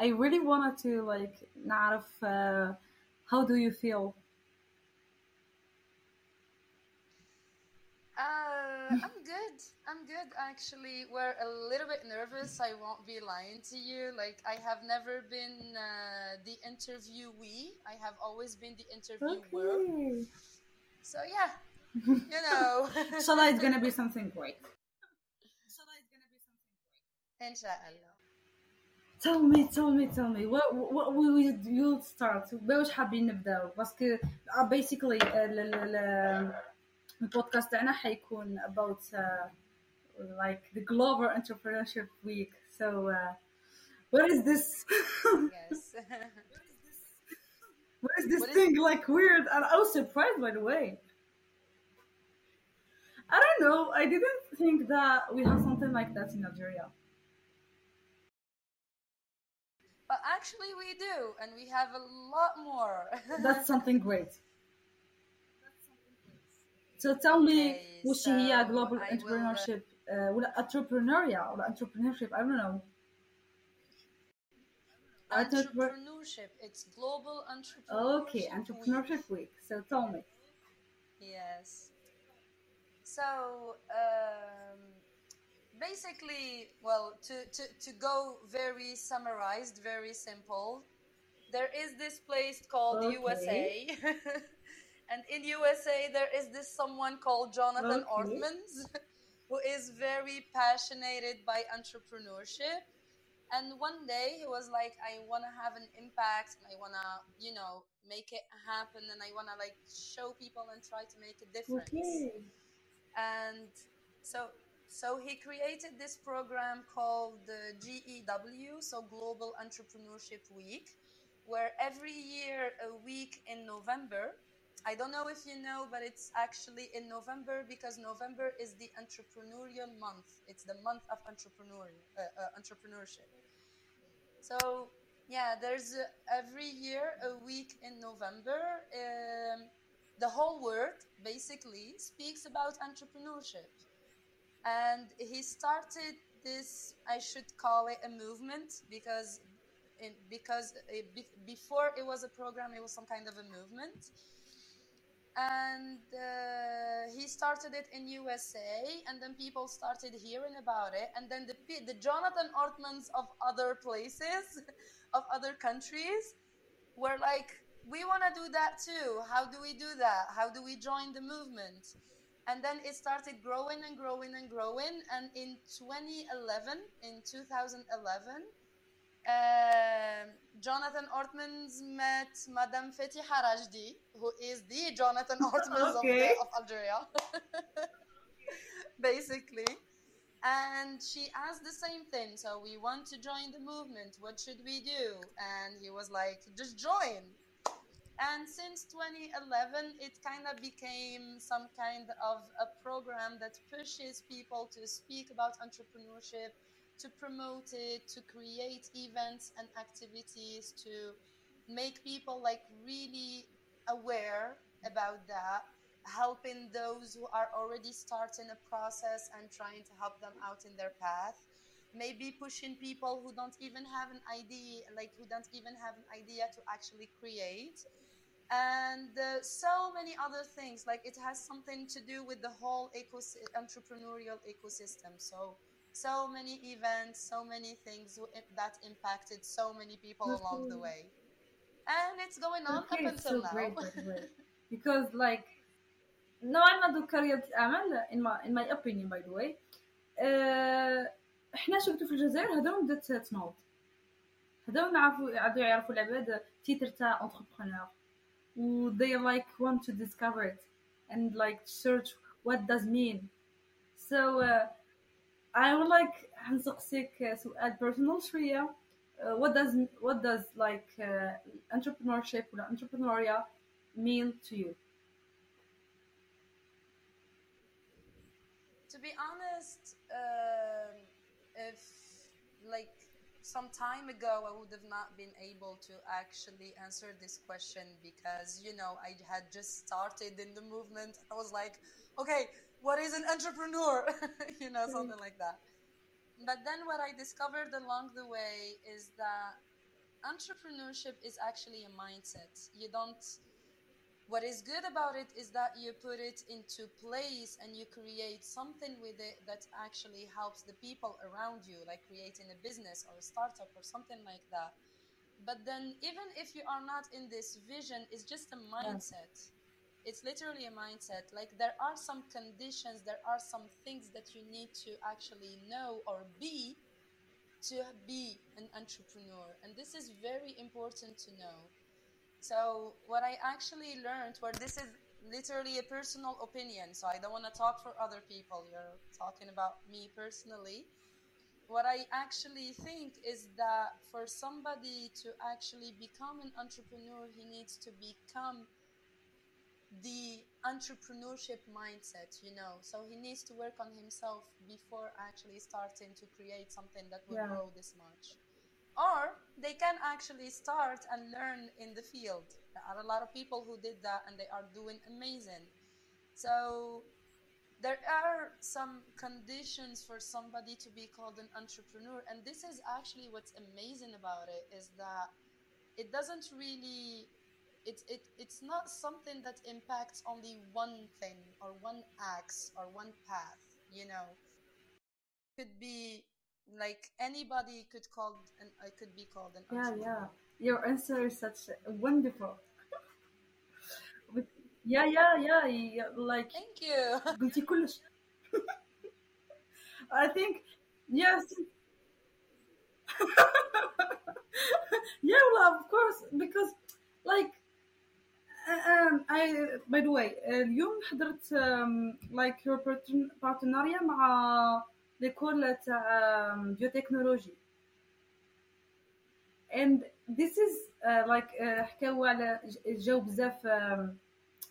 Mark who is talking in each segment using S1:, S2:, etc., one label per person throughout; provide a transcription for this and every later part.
S1: I really wanted to like نعرف uh, how do you feel?
S2: Uh, I'm good. I'm good. Actually, we're a little bit nervous. I won't be lying to you. Like, I have never been uh, the interviewee. I have always been the interviewer.
S1: Okay.
S2: So yeah, you know.
S1: Inshallah, it's gonna be something great.
S2: Inshallah.
S1: Tell me, tell me, tell me. What what will you you'll start? بواش حابين نبداو؟ باسكو uh, basically uh, ال- ال- ال- البودكاست تاعنا حيكون about uh, like the global entrepreneurship week. So uh, what is this?
S2: Yes.
S1: what is this
S2: What is-
S1: thing like weird? And I was surprised by the way. I don't know. I didn't think that we have something like that in Algeria.
S2: but actually, we do, and we have a lot more.
S1: That's something great. So tell me,
S2: Okay,
S1: وش هي
S2: so
S1: global
S2: I will, uh,
S1: entrepreneurship uh, ولا entrepreneurial ولا entrepreneurship I don't know. Entrepre-
S2: entrepreneurship. It's global entrepreneurship.
S1: okay,
S2: Week.
S1: entrepreneurship week. So tell me.
S2: Yes. So um, basically, well, to, to, to go very summarized, very simple, there is this place called
S1: Okay.
S2: USA. and in USA, there is this someone called Jonathan
S1: Okay.
S2: Ortmans who is very passionate by entrepreneurship. And one day he was like, I want to have an impact and I want to, you know, make it happen and I want to like show people and try to make a difference
S1: Okay.
S2: and so so he created this program called the GEW, so Global Entrepreneurship Week, where every year a week in November. I don't know if you know, but it's actually in November because November is the entrepreneurial month. It's the month of entrepreneur uh, uh, entrepreneurship. So yeah, there's uh, every year a week in November. Um, the whole world basically speaks about entrepreneurship and he started this i should call it a movement because in, because it, be, before it was a program it was some kind of a movement and uh, he started it in USA, and then people started hearing about it, and then the the Jonathan Ortmans of other places, of other countries, were like, we want to do that too. How do we do that? How do we join the movement? And then it started growing and growing and growing, and in 2011, in 2011. Um, Jonathan Ortmans met Madame Fetiha Rajdi, who is the Jonathan Ortmans
S1: Okay.
S2: of, of Algeria, basically. And she asked the same thing. So we want to join the movement. What should we do? And he was like, just join. And since 2011, it kind of became some kind of a program that pushes people to speak about entrepreneurship, to promote it, to create events and activities, to make people like really aware about that, helping those who are already starting a process and trying to help them out in their path. Maybe pushing people who don't even have an idea, like who don't even have an idea to actually create and uh, so many other things like it has something to do with the whole ecos- entrepreneurial ecosystem so so many events so many things who- that impacted so many people along the
S1: Okay.
S2: way and it's going on
S1: Okay,
S2: up
S1: it's
S2: until
S1: so
S2: now
S1: great, by the way. Because like نوعا ما دوك ريادة الأعمال in my, in my opinion by the way آه، احنا شفتوا في الجزائر هذول بدات تنوض هذول نعرفوا عادوا يعرفوا العباد تيتر تاع entrepreneur و they like want to discover it and like search what does mean so uh, I would like نسقسيك سؤال personal شوية uh, what does what does like uh, entrepreneurship ولا entrepreneuria mean to you
S2: to be honest um, if like some time ago i would have not been able to actually answer this question because you know i had just started in the movement i was like okay what is an entrepreneur? you know, something like that. But then what I discovered along the way is that entrepreneurship is actually a mindset. You don't what is good about it is that you put it into place and you create something with it that actually helps the people around you, like creating a business or a startup or something like that. But then, even if you are not in this vision, it's just a mindset. It's literally a mindset. Like, there are some conditions, there are some things that you need to actually know or be to be an entrepreneur. And this is very important to know so what I actually learned, where this is literally a personal opinion, so I don't want to talk for other people. You're talking about me personally. What I actually think is that for somebody to actually become an entrepreneur, he needs to become the entrepreneurship mindset, you know. So he needs to work on himself before actually starting to create something that will yeah. grow this much or they can actually start and learn in the field. There are a lot of people who did that and they are doing amazing. So there are some conditions for somebody to be called an entrepreneur and this is actually what's amazing about it is that it doesn't really it, it it's not something that impacts only one thing or one axe or one path you know could be like anybody could call and I could be called an
S1: yeah yeah your answer is such wonderful but yeah yeah yeah, yeah like
S2: thank you
S1: قلتي كلش I think yes yeah well of course because like um, I by the way اليوم حضرت um, like your partenariat مع ليكول تاع بيوتكنولوجي is uh, like uh, حكاو على جاو بزاف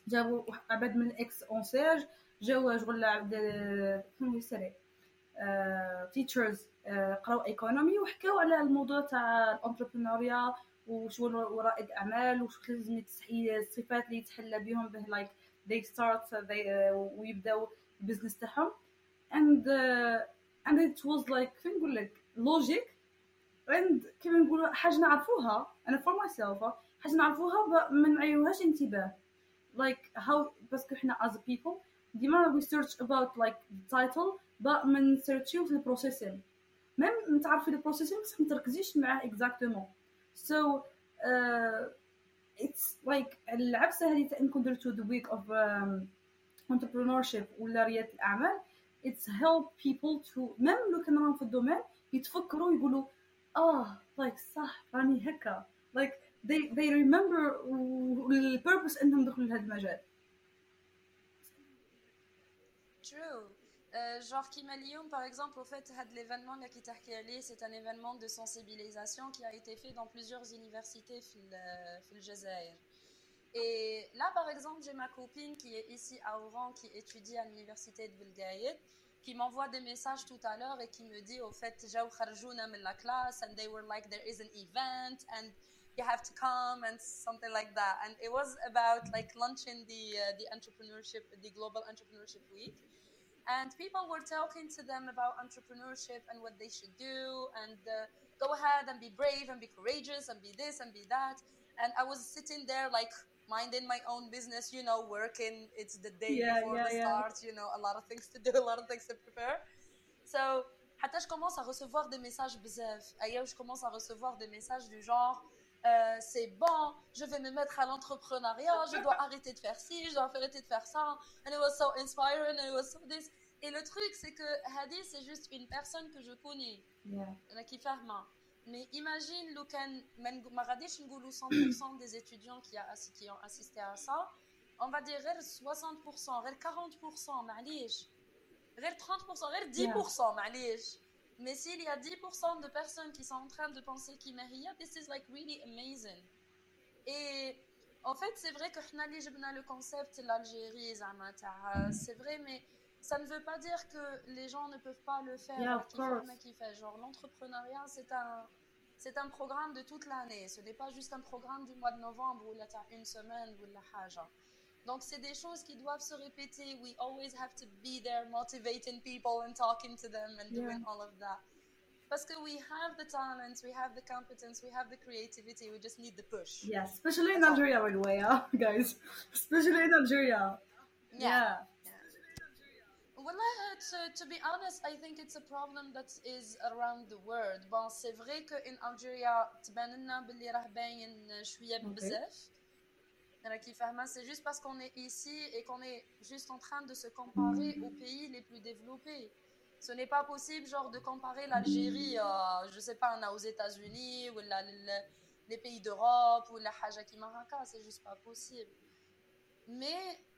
S1: جاو عباد من الاكس اونسيرج جاو شغل عباد شنو يسري تيتشرز قراو ايكونومي وحكاو على الموضوع تاع الانتربرونوريا وشو رائد أعمال وش لازم الصفات اللي يتحلى بهم به لايك they start they, uh, ويبداو البزنس تاعهم. And uh, and it was like فين نقول لك logic. And كيما نقولوا حاجة نعرفوها أنا for myself حاجة نعرفوها ما نعيوهاش انتباه. Like how باسكو حنا as a people ديما we search about like the title but ما نسيرشيو في البروسيسين ميم تعرفي البروسيسين بصح ما تركزيش معاه exactement. So uh, it's like العبسه هذه انكم درتو the week of um, entrepreneurship ولا ريادة الأعمال. it's help people to ميم لو كان راهم في الدومين يتفكروا يقولوا اه لايك صح راني هكا like they they remember البيربس انهم دخلوا لهذا المجال
S2: True. Euh, genre Kim Lyon, par exemple, au fait, l'événement qui c'est un événement de sensibilisation qui a été fait dans plusieurs universités في الجزائر. Et là, par exemple, j'ai ma copine qui est ici à Oran, qui étudie à l'université de Belgaïd, qui m'envoie des messages tout à l'heure et qui me dit, au fait, من la classe, and they were like, there is an event, and you have to come, and something like that. And it was about like launching the, uh, the entrepreneurship, the Global Entrepreneurship Week. And people were talking to them about entrepreneurship and what they should do, and uh, go ahead and be brave and be courageous and be this and be that. And I was sitting there like, minding my own business, you know, working. It's the day yeah, before yeah, the yeah. start, you know, a lot of things to do, a lot of things to prepare. So, حتى je commence à recevoir des messages bzaf. Ailleurs, je commence à recevoir des messages du genre euh, c'est bon, je vais me mettre à l'entrepreneuriat, je dois arrêter de faire ci, je dois arrêter de faire ça. And it was so inspiring, and it was so this. Et le truc, c'est que Hadi, c'est juste une personne que je connais,
S1: yeah.
S2: qui fait mais imagine, Lucan, Maradish 100% des étudiants qui, a, qui ont assisté à ça, on va dire 60%, 40%, معليش. 30%, 10%, معليش. Mais s'il y a 10% de personnes qui sont en train de penser qu'Imeria, this is like really amazing. Et en fait, c'est vrai que nous le concept l'Algérie, c'est vrai, mais ça ne veut pas dire que les gens ne peuvent pas le faire.
S1: Yeah,
S2: qui fait, Genre, l'entrepreneuriat, c'est un, c'est un programme de toute l'année. Ce n'est pas juste un programme du mois de novembre où il y a une semaine ou la haja. Donc, c'est des choses qui doivent se répéter. We always have to be there motivating people and talking to them and
S1: Yeah.
S2: doing all of that. Parce que we have the talent, we have the competence, we have the creativity, we just need the push.
S1: Yes, especially in. Algeria, by the way, yeah, guys? Especially in Algeria. Yeah.
S2: Well, to, to be honest, I think it's a problem that is around the world. Bon, c'est vrai que in Algeria تبان لنا باللي راه باين شوية
S1: Okay.
S2: بزاف. راكي فاهمة c'est juste parce qu'on est ici et qu'on est juste en train de se comparer aux pays les plus développés. Ce n'est pas possible genre de comparer l'Algérie, euh, je sais pas, aux États-Unis ou la- la- les pays d'Europe ou la حاجة كيما هكا, c'est juste pas possible. مي آه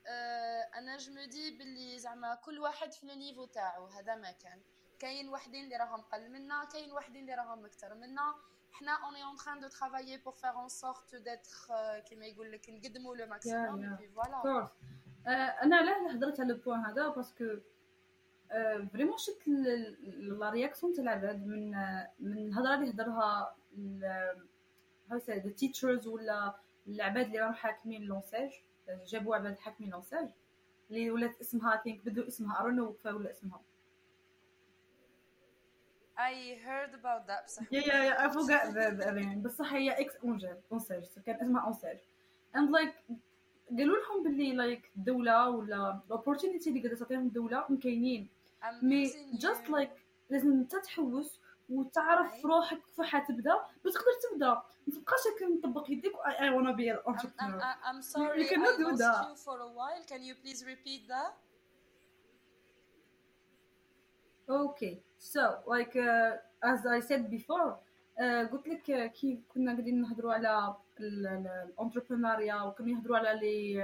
S2: أنا جو مو دي باللي زعما كل واحد في النيفو تاعو هذا ما كان. كاين وحدين اللي راهم قل منا كاين وحدين اللي راهم أكثر منا. حنا اون اون تران دو pour faire en sorte d'être euh, كيما يقول لك نقدموا لو ماكسيموم.
S1: آه، أنا علاه هضرت على البوان هذا باسكو فريمون شفت لا رياكسيون تاع العباد من آه، من الهضرة اللي هضرها هاو سي ذا تيتشرز ولا العباد اللي راهم حاكمين لونساج جابوا عباد حاكمين لونساج اللي ولات اسمها ثينك بدو اسمها ارونو وكفا ولا اسمها.
S2: I heard about that بصح.
S1: يا يا يا I forgot name بصح هي إكس اونجل أونساج كان اسمها أونساج. And like قالوا لهم باللي like الدولة ولا الاوبورتونيتي اللي قاعدة تعطيهم الدولة مكاينين
S2: I'm
S1: مي
S2: you.
S1: like لازم انت تحوس وتعرف. روحك كيف حتبدا باش تقدر تبدأ. ما تبقاش هكا مطبق يديك an
S2: I'm, I'm,
S1: entrepreneur.
S2: I- I'm sorry
S1: cannot
S2: I
S1: do that.
S2: you for a while. Can you please repeat that?
S1: Okay, so like uh, as I said before uh, قلت لك uh, كي كنا قاعدين نهضروا على الانتربرونيا وكنا يهضروا على لي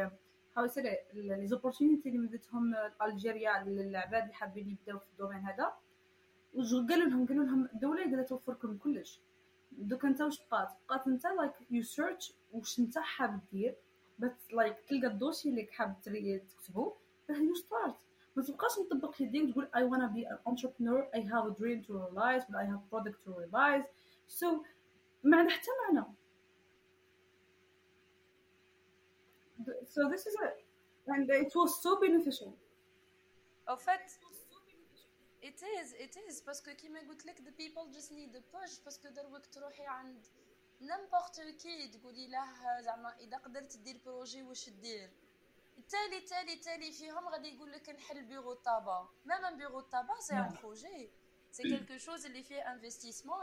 S1: هاو لي زوبورتونيتي اللي مدتهم الجيريا للعباد اللي حابين يبداو في الدومين هذا. قالوا لهم قالوا لهم الدولة قاعدة توفر لكم كلش. دوك انت واش بقات؟ بقات انت لايك يو سيرش واش انت حاب دير بس لايك تلقى الدوسي اللي حاب تكتبو يو ستارت ما تبقاش مطبق يديك وتقول I wanna be an entrepreneur. I have a dream to realize but I have product to realize. ما عندها حتى معنى. So this is it and it was so beneficial.
S2: Au fait, it is, it is. Que كيما قلت لك the people just need a push. Que دروك تروحي عند n'importe qui تقولي له زعما إذا قدرت دير بروجي واش دير تالي تالي تالي فيهم غادي يقول لك نحل بيرو طابا ميم بيرو طابا سي ان. بروجي سي quelque chose اللي فيه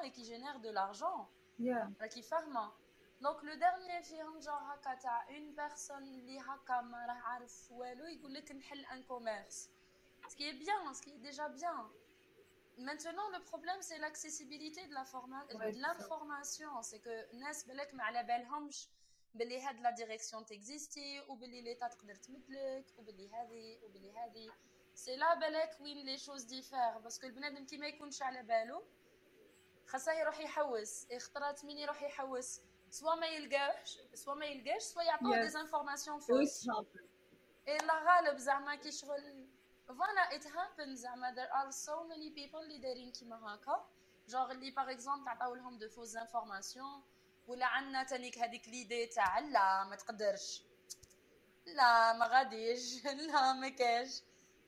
S2: et qui génère de l'argent.
S1: Yeah.
S2: راكي فاهمه دونك لو ديرنيي فيهم جور هكا تاع اون بيرسون اللي هكا ما راه عارف والو يقول لك نحل ان كوميرس ce qui est bien ce qui est déjà bien maintenant le problème c'est l'accessibilité de la forma-
S1: Ouais,
S2: de
S1: c'est ça.
S2: l'information c'est que ناس بالك ما على بالهمش باللي هاد لا ديريكسيون تكزيستي وباللي ليتا تقدر تمدلك وباللي هذه وباللي هذه سي لا بالك وين لي شوز ديفير باسكو البنادم كي ما يكونش على بالو خاصه يروح يحوس اخترات مين يروح يحوس سوا ما يلقاش سوا ما يلقاش سوا يعطوه
S1: Yes.
S2: دي انفورماسيون
S1: it
S2: فوس
S1: happened
S2: اي لا غالب زعما كي شغل فوالا ات هابن زعما there are so many people اللي دايرين كيما هكا جوغ اللي باغ اكزومبل عطاو لهم دو فوز انفورماسيون ولا عندنا تانيك هذيك ليدي تاع لا ما تقدرش لا ما غاديش لا ما كاش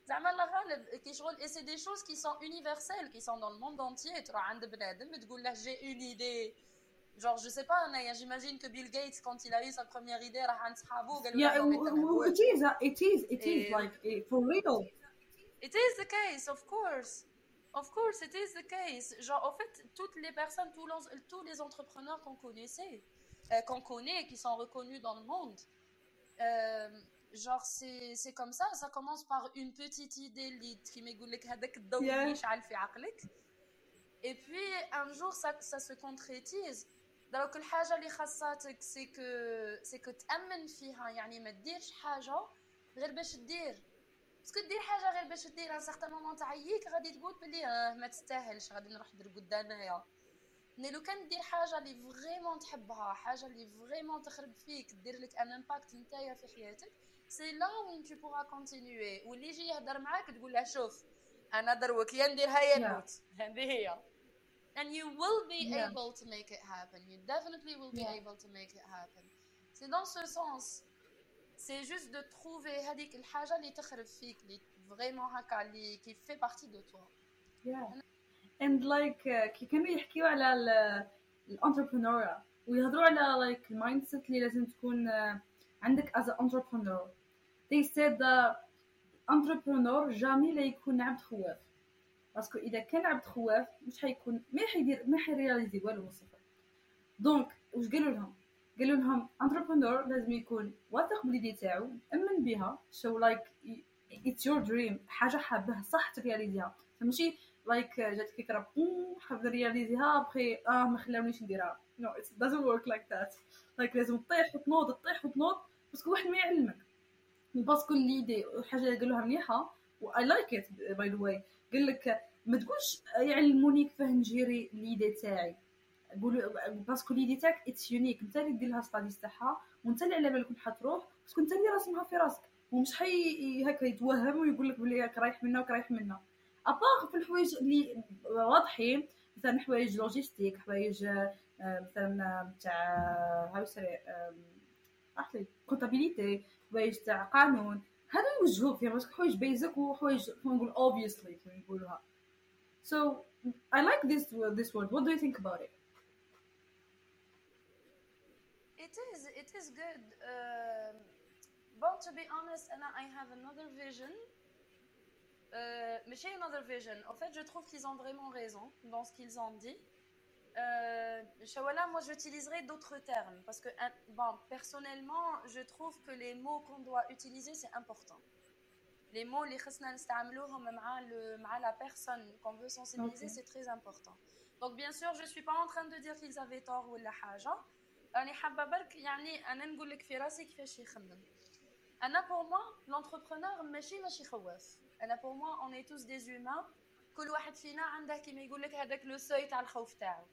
S2: زعما لا غالب كي شغل اي سي دي شوز كي سون يونيفرسيل كي سون دون لو موند انتيي تروح عند بنادم تقول له جي اون ايدي Genre, je sais pas, Naya, j'imagine que Bill Gates, quand il a eu sa première idée, راح عند صحابه وقال
S1: yeah
S2: له
S1: it,
S2: "Non, mais t'as un
S1: it is uh, it is it is
S2: Eh,
S1: like eh, for real
S2: It is the case, of course. Of course, it is the case. Genre, en fait, toutes les personnes, tous les, tous les entrepreneurs qu'on connaissait, euh, qu'on connaît, qui sont reconnus dans le monde, euh, genre, c'est c'est comme ça. Ça commence par une petite idée اللي qui يقول لك هذاك الضوء
S1: Yeah.
S2: اللي يشعل في عقلك. Et puis, un jour, ça, ça se concrétise. دروك الحاجة اللي خاصاتك سي كو سي كو تأمن فيها يعني ما ديرش حاجة غير باش دير باسكو دير حاجة غير باش دير ان سارتان مومون تعييك غادي تقول بلي آه ما تستاهلش غادي نروح ندير قدامايا مي لو كان دير حاجة اللي فريمون تحبها حاجة اللي فريمون تخرب فيك دير لك ان امباكت نتايا في حياتك سي لا وين تو بوغا كونتينيوي واللي يجي يهضر معاك تقول له شوف أنا دروك يا نديرها يا. نموت. هذه هي. And you will be
S1: Yeah.
S2: able to make it happen. You definitely will be
S1: Yeah.
S2: able to make it happen. C'est dans ce sens. c'est juste de trouver هذيك الحاجه اللي تخرب فيك اللي vraiment هكا اللي qui fait partie de toi
S1: yeah and like uh, كي كانوا يحكيو على الانتربرونور ويهضروا على like المايند سيت اللي لازم تكون uh, عندك as an entrepreneur they said the entrepreneur جامي لا يكون عبد خواف باسكو اذا كان عبد خواف مش حيكون ما حيدير ما حيرياليزي والو من الصفر دونك واش قالوا لهم قالوا لهم انتربرونور لازم يكون واثق باليدي تاعو مأمن بها. شو لايك اتس يور دريم حاجة حابه صح ترياليزيها. ماشي لايك جاتك فكرة حاب نرياليزيها بخي آه ما خلاونيش نديرها. نو ات دازنت ورك لايك ذات لايك لازم تطيح وتنوض تطيح وتنوض باسكو واحد ما يعلمك. باسكو ليدي حاجة قالوها مليحة و اي لايك ات باي ذا واي قال لك ما تقولش يعلموني كيفاه نجيري ليدي تاعي. قولوا باسكو ليدي تاعك اتس يونيك. انت اللي دير لها تاعها وانت اللي على بالك وين حتروح باسكو انت اللي راسمها في راسك. ومش حي هكا يتوهم ويقول لك بلي راك رايح منا وراك رايح منا. ابار في الحوايج اللي واضحين مثلا حوايج لوجيستيك حوايج آه، مثلا تاع هاو سري عرفتي كونتابيليتي حوايج تاع قانون. هذا يوجهوك فيها باسكو حوايج بيزك وحوايج نقول كما يقولوها. So I like this this word. What do you think about it?
S2: It is it is good. Uh, but to be honest and I have another vision. Euh, mais j'ai another vision. En fait je trouve qu'ils ont vraiment raison dans ce qu'ils ont dit. Euh, moi j'utiliserai d'autres termes parce que bon, personnellement je trouve que les mots qu'on doit utiliser c'est important. Les mots les la personne qu'on veut sensibiliser okay. c'est très important. Donc bien sûr je suis pas en train de dire qu'ils avaient tort ou la haja راني حابة برك يعني أنا نقول لك في راسي كيفاش يخمم أنا pour moi l'entrepreneur ماشي ماشي خواف أنا pour moi on est tous des humains. كل واحد فينا عنده كيما يقول لك هذاك لو سوي تاع الخوف تاعو.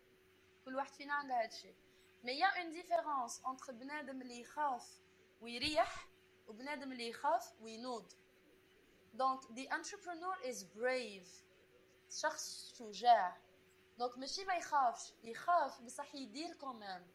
S2: كل واحد فينا عنده هذا الشيء. مي يا اون ديفيرونس انتر بنادم اللي يخاف ويريح وبنادم اللي يخاف وينوض. دونك the entrepreneur is brave. شخص شجاع. دونك ماشي ما يخافش. يخاف بصح يدير
S1: اموري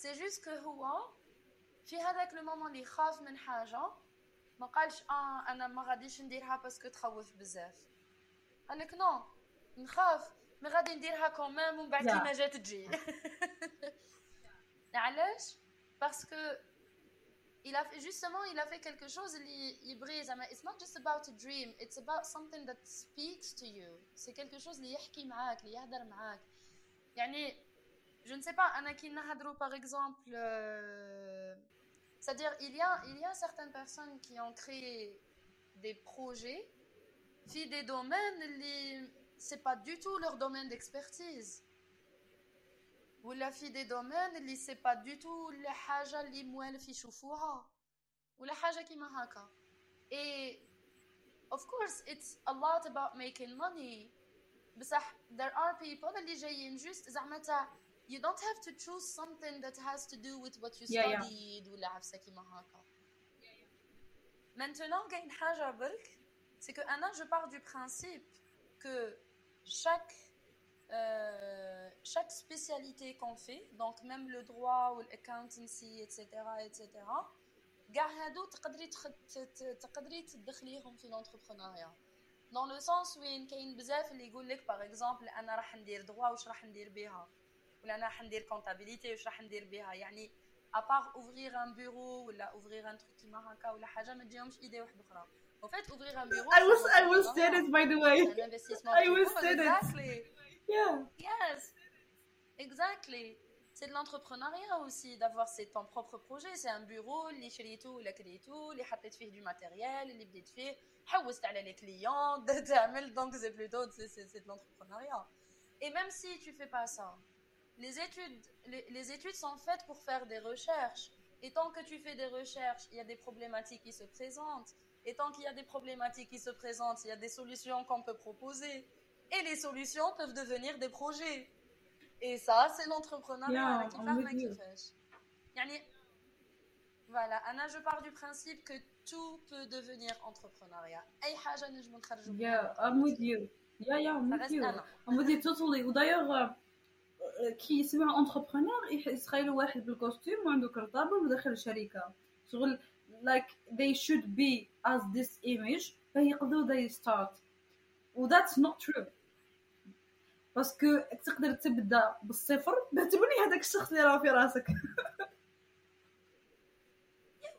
S2: سي جوست كو هو في هذاك لو مومون اللي يخاف من حاجة ما قالش آه أنا ما غاديش نديرها باسكو تخوف بزاف. قال لك نو نخاف مي غادي نديرها كومام ومن بعد كيما جات تجي. علاش؟ باسكو il a fait, justement il a fait quelque chose اللي يبغي زعما. It's not just about a dream it's about something that speaks to you. C'est quelque chose اللي يحكي معاك اللي يهدر معاك. يعني je ne sais pas انا كي نهضروا par exemple euh, C'est-à-dire, il y, a, il y a certaines personnes qui ont créé des projets, puis des domaines, ce n'est pas du tout leur domaine d'expertise. Ou la fille des domaines, ce n'est pas du tout la haja li mouel fi choufouha. Ou la haja qui mahaka. Et, of course, it's a lot about making money. But there are people qui جايين juste زعما you don't have to choose something that has to do with what you studied ولا عفسه كيما هكا Maintenant, une حاجة برك c'est que Anna, je pars du principe que chaque euh, chaque spécialité qu'on fait, donc même le droit ou l'accountancy, etc., etc., كاع هادو تقدري تقدري تدخليهم في l'entrepreneuriat. Dans le sens وين كاين بزاف اللي يقول لك باغ اكزومبل انا راح ندير droit واش راح ندير بها ولا انا حندير كونتابيليتي واش راح ندير بها يعني ابار اوفرير ان بيرو ولا اوفرير ان تروك كيما هكا ولا حاجه ما تجيهمش ايدي واحده اخرى En fait, ouvrir un bureau.
S1: I was I will say it by the way.
S2: Un investissement.
S1: I will say it.
S2: Exactly.
S1: Yeah.
S2: Yes. Exactly. C'est de l'entrepreneuriat aussi d'avoir ton propre projet. C'est un bureau, اللي شريته ولا كريته, اللي حطيت فيه du matériel, اللي بديت فيه, حوست على les clients, تعمل donc c'est plutôt c'est de l'entrepreneuriat. Et même si tu fais pas ça, les études, les, études sont faites pour faire des recherches. Et tant que tu fais des recherches, il y a des problématiques qui se présentent. Et tant qu'il y a des problématiques qui se présentent, il y a des solutions qu'on peut proposer. Et les solutions peuvent devenir des projets. Et ça, c'est l'entrepreneuriat. Voilà, Anna, je pars du principe que tout peut devenir entrepreneuriat.
S1: Yeah, I'm with you. Yeah, yeah, I'm with you. I'm with you totally. D'ailleurs, كي يسمع انتربرونور يتخيلوا واحد بالكوستيم وعنده كرطابل وداخل شركه شغل like they should be as this image فيقدروا they start. و that's not true. باسكو تقدر تبدأ بالصفر بعتبرني هذاك الشخص اللي راه في راسك.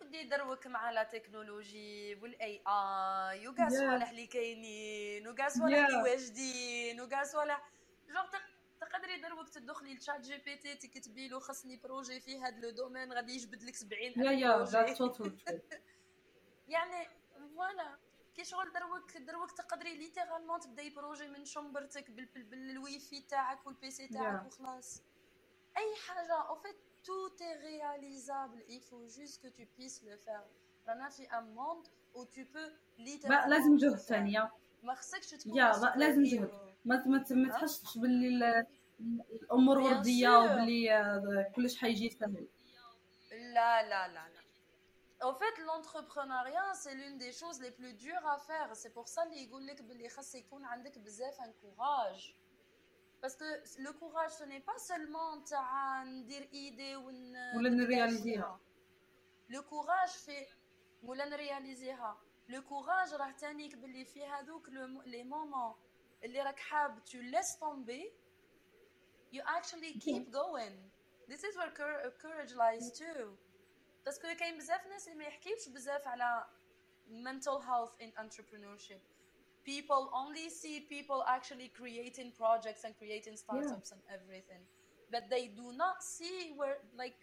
S2: ودي دروك مع لا تكنولوجي والاي اي وكاع صوالح اللي كاينين وكاع صوالح اللي واجدين وكاع صوالح جونغ تقدري دروك تدخلي لشات جي بي تي تكتبي له خصني بروجي في هذا لو دومين غادي يجبد لك 70
S1: يا يا
S2: يعني فوالا. كي شغل دروك دروك تقدري ليترالمون تبداي بروجي من شومبرتك بالويفي تاعك والبيسي تاعك وخلاص. أي حاجة أو فيت tout est réalisable. Il faut juste que tu puisses le faire. رانا في ان موند où tu peux littéralement
S1: لازم جهد ثانية
S2: ما خصكش تكون
S1: يا لازم جهد ما ما تحسش باللي الامور ورديه وبلي كلش حيجي سهل
S2: لا لا لا لا En fait, l'entrepreneuriat, c'est l'une des choses les plus dures à faire. C'est pour ça que يقول لك باللي خاص يكون عندك بزاف un courage. Parce que le courage, ce n'est pas seulement تاع ندير ايدي ون
S1: ولا نرياليزيها.
S2: Le courage fait ولا نرياليزيها. Le courage راه تانيك باللي في هذوك les moments اللي راك حاب tu laisses tomber you actually keep going this is where courage lies too باسكو كاين بزاف ناس اللي ما يحكيوش بزاف على mental health in entrepreneurship people only see people actually creating projects and creating startups yeah. and everything but they do not see where like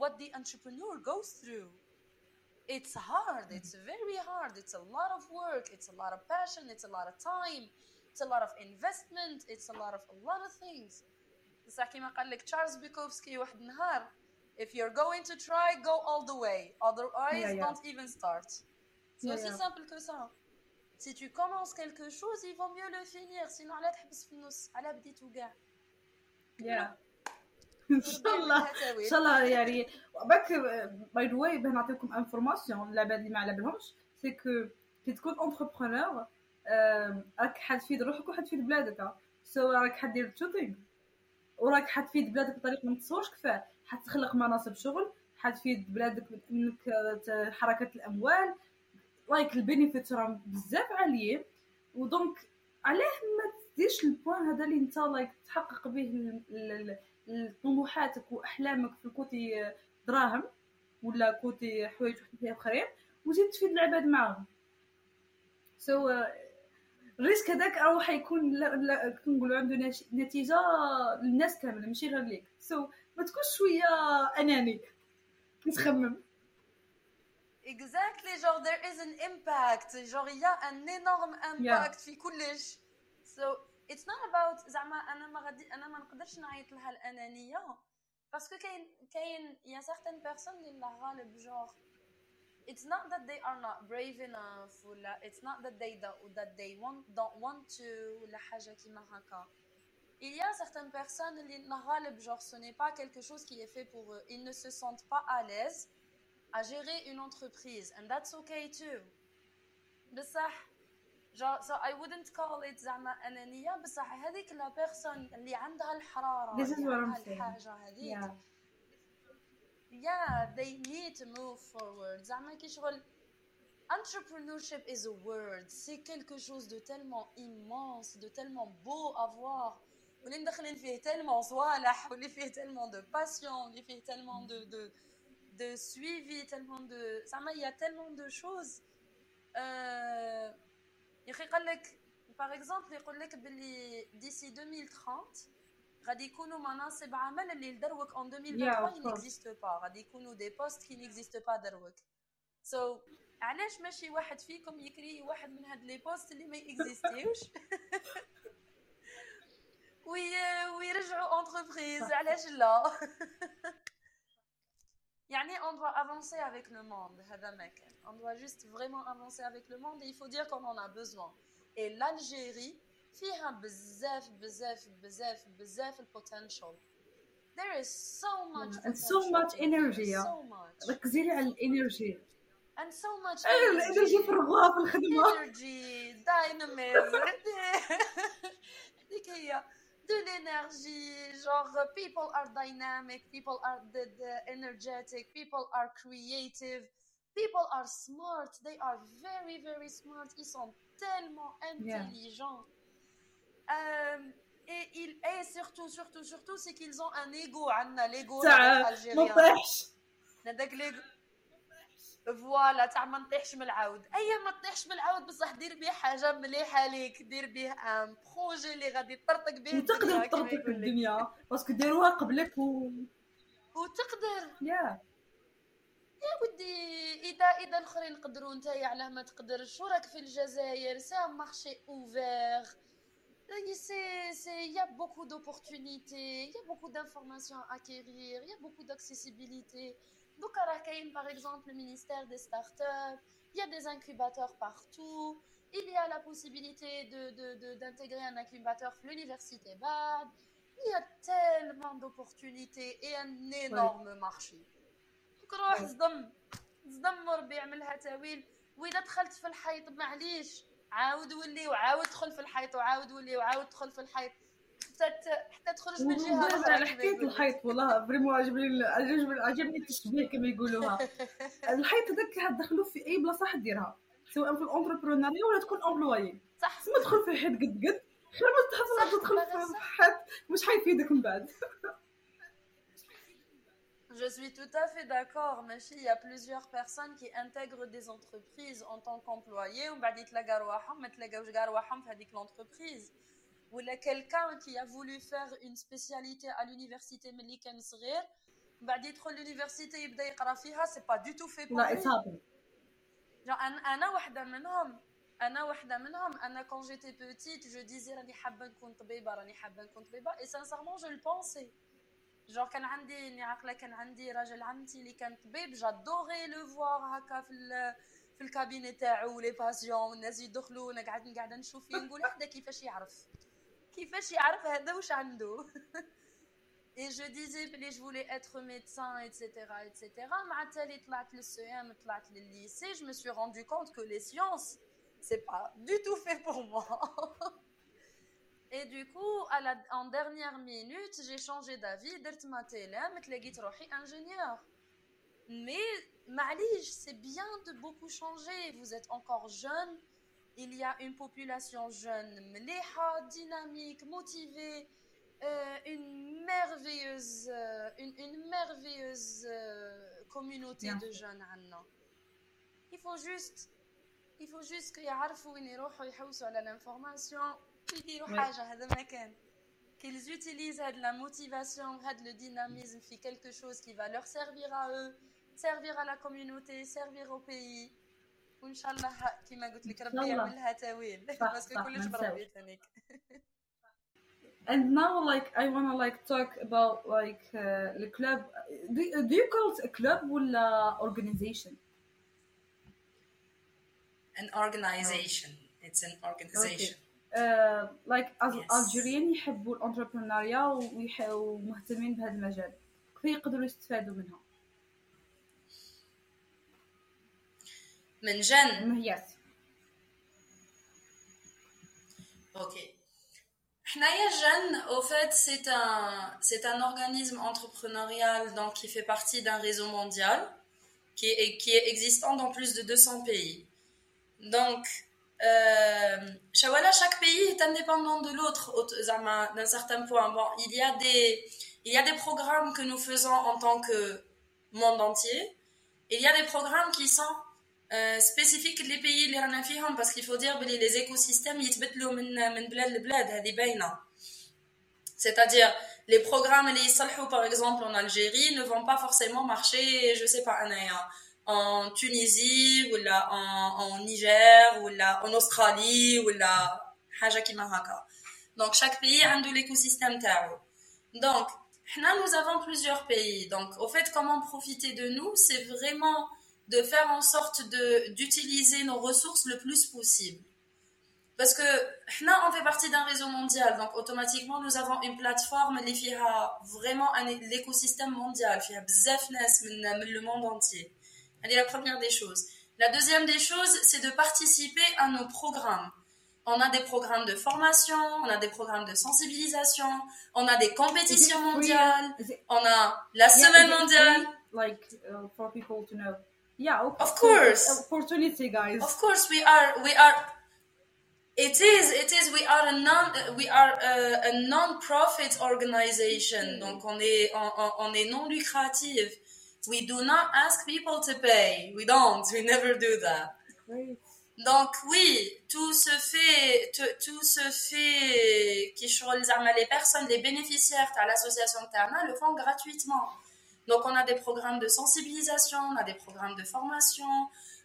S2: what the entrepreneur goes through it's hard it's very hard it's a lot of work it's a lot of passion it's a lot of time it's a lot of investment it's a lot of a lot of things بصح كيما قال لك تشارلز بيكوفسكي واحد النهار if you're going to try go all the way. Otherwise yeah, yeah. don't even start. C'est yeah, aussi simple que ça. Si tu commences quelque chose il vaut mieux le finir. Sinon على تحبس في النص على بديت وكاع
S1: yeah. ان شاء الله ان شاء الله يعني باك باي ذا واي باه نعطيكم انفورماسيون العباد اللي ما على بالهمش سي كو كي تكون انتربرونور راك حتفيد روحك وحتفيد بلادك سو راك حدير تو ثينغ وراك حتفيد بلادك بطريقة ما تصورش كفاه. حتخلق مناصب شغل حتفيد بلادك إنك حركه الأموال. لايك البينيفيت راهم بزاف عاليين. ودونك علاه ما تديرش البوان هذا اللي انت لايك تحقق به طموحاتك وأحلامك في كوتي دراهم ولا كوتي حوايج أخرين وزيد تفيد العباد معاهم. سو so, uh, الريسك هذاك راهو حيكون لا كنقولوا عنده نتيجة للناس كاملة ماشي غير ليك. سو so, ما تكونش شوية اناني تخمم
S2: exactly genre there is an impact. Genre il y a un énorme impact. في كلش. So it's not about زعما أنا ما غادي أنا ما نقدرش نعيط لها الأنانية. باسكو كاين كاين يا سيغتان بيرسون اللي غالب جونغ it's not that they are not brave enough ولا it's not that they don't, that they want, don't want to ولا حاجة كيما هكا il y a certaines personnes اللي غالب genre ce n'est pas quelque chose qui est fait pour eux ils ne se sentent pas à l'aise à gérer une entreprise and that's okay too بصح genre so I wouldn't call it زعما أنانية بصح هذيك لا بيرسون اللي عندها الحرارة
S1: This is what I'm saying.
S2: الحاجة هذيك yeah. yeah they need to move forward زعما كي شغل entrepreneurship is a word c'est quelque chose de tellement immense de tellement beau à voir واللي مدخلين فيه tellement صوالح واللي فيه tellement de passion واللي فيه tellement de de de suivi tellement de زعما il y a tellement de choses euh, يا اخي قال لك par exemple يقول لك باللي d'ici 2030 غادي يكونوا مناصب عمل اللي دروك اون 2023 نيكزيست با غادي يكونوا دي بوست كي نيكزيست با دروك سو so, علاش ماشي واحد فيكم يكري واحد من هاد لي بوست اللي ما اكزيستيوش وي ويرجعوا اونتربريز علاش لا؟ Yani, on doit avancer avec le monde, on doit juste vraiment avancer avec le monde. Et il faut dire qu'on en a besoin. Et l'Algérie, فيها بزاف بزاف بزاف بزاف البوتنشال there is so much
S1: and so much energy
S2: so much
S1: ركزي لي على الانرجي
S2: and so much
S1: الانرجي فرغوها في الخدمه
S2: energy dynamism هذيك هي de l'énergie genre people are dynamic people are the, the energetic people are creative people are smart they are very very smart ils sont tellement intelligents yeah. Euh, et, il, et surtout, surtout, surtout, c'est qu'ils ont un ego. عندنا l'ego
S1: algérien.
S2: فوالا تاع ما نطيحش من العود اي ما تطيحش من العود بصح دير به حاجة مليحه ليك دير به ان بروجي اللي غادي تطرطق به
S1: وتقدر تطرطق الدنيا باسكو داروها قبلك و
S2: وتقدر
S1: يا
S2: يا ودي اذا اذا الاخرين يقدروا نتايا علاه ما تقدرش وراك في الجزائر سي مارشي اوفير Il y a beaucoup d'opportunités, il y a beaucoup d'informations à acquérir, il y a beaucoup d'accessibilité. Donc, à par exemple, le ministère des startups, il y a des incubateurs partout. Il y a la possibilité d'intégrer de, de, un incubateur à l'université BAD. Il y a tellement d'opportunités et un énorme marché. Donc, روح صدم صدم بيعملها تاويل واذا دخلت في الحيط معليش عاود ولي وعاود دخل في الحيط وعاود ولي وعاود دخل في الحيط. حتى حتى تخرج من جهة
S1: على حكايه الحيط والله فريمون عجبني عجبني عجبني التشبيه كما يقولوها. الحيط هذاك دخلوا في أي بلاصة حديرها سواء في الانتربرونوريا ولا تكون امبلوي
S2: صح.
S1: ما تدخل في الحيط قد قد. خير ما تحصل تدخل في حيط. مش حيفيدك من بعد.
S2: Je suis tout à fait d'accord, mais il y a plusieurs personnes qui intègrent des entreprises en tant qu'employés, ou l'entreprise. Ou quelqu'un qui a voulu faire une spécialité à l'université Melikan Srir, l'université c'est pas du tout fait pour lui. انا واحده منهم انا واحده منهم انا quand j'étais petite je disais راني حابه نكون طبيبه راني حابه نكون طبيبه et sincèrement je le pensais جور كان عندي اني عاقله كان عندي راجل عمتي اللي كان طبيب جادوري لو فوار هكا في في الكابيني تاعو لي باسيون والناس يدخلوا وانا قاعد قاعده نشوف فيه نقول هذا كيفاش يعرف كيفاش يعرف هذا واش عنده Et je disais que je voulais être médecin, etc., etc. مع التالي طلعت للسيام طلعت للليسي je me suis rendu compte que les sciences c'est pas du tout fait pour moi Et du coup, en dernière minute, j'ai changé d'avis, d'être ma télème, ingénieur. Mais, Malige, c'est bien de beaucoup changer. Vous êtes encore jeune. Il y a une population jeune, dynamique, motivée, euh, une merveilleuse, euh, une, merveilleuse euh, communauté de jeunes. Il faut juste, il faut juste qu'ils sachent où l'information. يديروا حاجه هذا ما كان qu'ils utilisent la motivation le dynamisme في quelque chose qui va leur servir à eux servir à la communauté servir au pays وان شاء الله كما قلت لك ربي يعملها تاويل باسكو كلش بربي ثانيك
S1: and now like I wanna like talk about like uh, the club do, do you call it a club or organization
S2: an organization it's an organization okay.
S1: لايك الجيريين يحبوا الانتربرونيا ومهتمين بهذا المجال كيف يقدروا يستفادوا منها
S2: من جن
S1: يس
S2: اوكي حنايا جن au fait c'est un c'est un organisme entrepreneurial donc qui fait partie d'un réseau mondial qui est qui est existant dans plus de 200 pays donc euh, chaque pays est indépendant de l'autre d'un certain point. Il y a des programmes que nous faisons en tant que monde entier. il y a des programmes qui sont euh, spécifiques les pays les parce qu'il faut dire que les écosystèmes c'est-à-dire les programmes les par exemple en Algérie ne vont pas forcément marcher je sais pas un en Tunisie ou là en, en Niger ou là en Australie ou là حاجه كيما هكا donc chaque pays a l'écosystème تاعو donc nous avons plusieurs pays. Donc, au fait, comment profiter de nous, c'est vraiment de faire en sorte d'utiliser nos ressources le plus possible. Parce que là, on fait partie d'un réseau mondial, donc automatiquement, nous avons une plateforme qui a vraiment l'écosystème mondial, qui a le monde entier. C'est la première des choses. La deuxième des choses, c'est de participer à nos programmes. On a des programmes de formation, on a des programmes de sensibilisation, on a des compétitions mondiales, on a la semaine mondiale.
S1: Like uh, for people to know. Yeah,
S2: of course.
S1: Opportunity, guys.
S2: Of course, we are. We are it is, it is. We are a non, we are a, a non-profit organization. Donc on est, on, on est non lucratif. We do not ask people to pay. We don't. We never do that. Donc oui, tout se fait, tout, tout se fait, qui les personnes, les bénéficiaires à l'association Terna le font gratuitement. Donc on a des programmes de sensibilisation, on a des programmes de formation,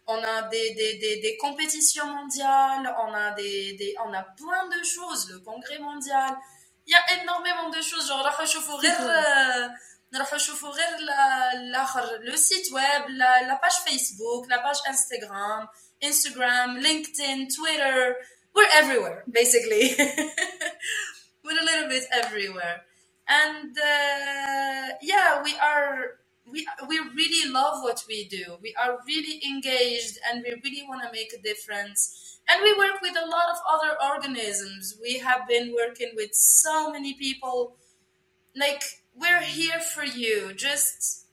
S2: on a des, des, des, des, compétitions mondiales, on a, des, des, on a plein de choses, le congrès mondial. Il y a énormément de choses, genre le site web, la, la page Facebook, la page Instagram, Instagram, LinkedIn, Twitter. We're everywhere, basically. We're a little bit everywhere. And uh, yeah, we are we we really love what we do. We are really engaged and we really want to make a difference. And we work with a lot of other organisms. We have been working with so many people. Like we're here for you. Just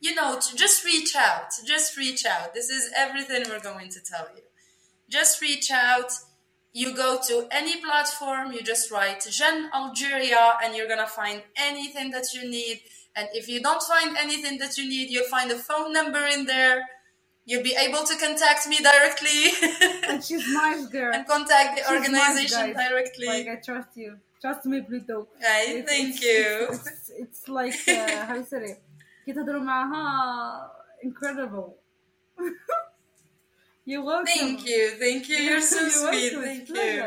S2: you know, just reach out. Just reach out. This is everything we're going to tell you. Just reach out. You go to any platform, you just write Jeune Algeria, and you're gonna find anything that you need and if you don't find anything that you need, you'll find a phone number in there. You'll be able to contact me directly.
S1: and she's nice girl.
S2: And contact the she's organization nice, directly.
S1: Like I trust you. Trust me, Pluto.
S2: Hey, it's, thank it's, you.
S1: It's, it's, it's like uh, how you say it? كي معها incredible. You're welcome.
S2: Thank you, thank you. You're so You're sweet. Welcome. Thank you.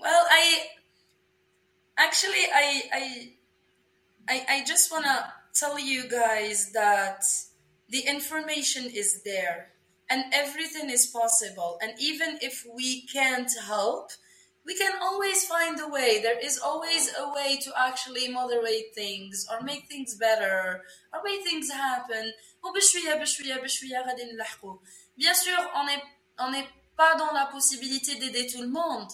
S2: Well, I actually I I I, I just want to tell you guys that the information is there and everything is possible. And even if we can't help, we can always find a way. There is always a way to actually moderate things or make things better or make things happen. Bien sûr, on n'est on n'est pas dans la possibilité d'aider tout le monde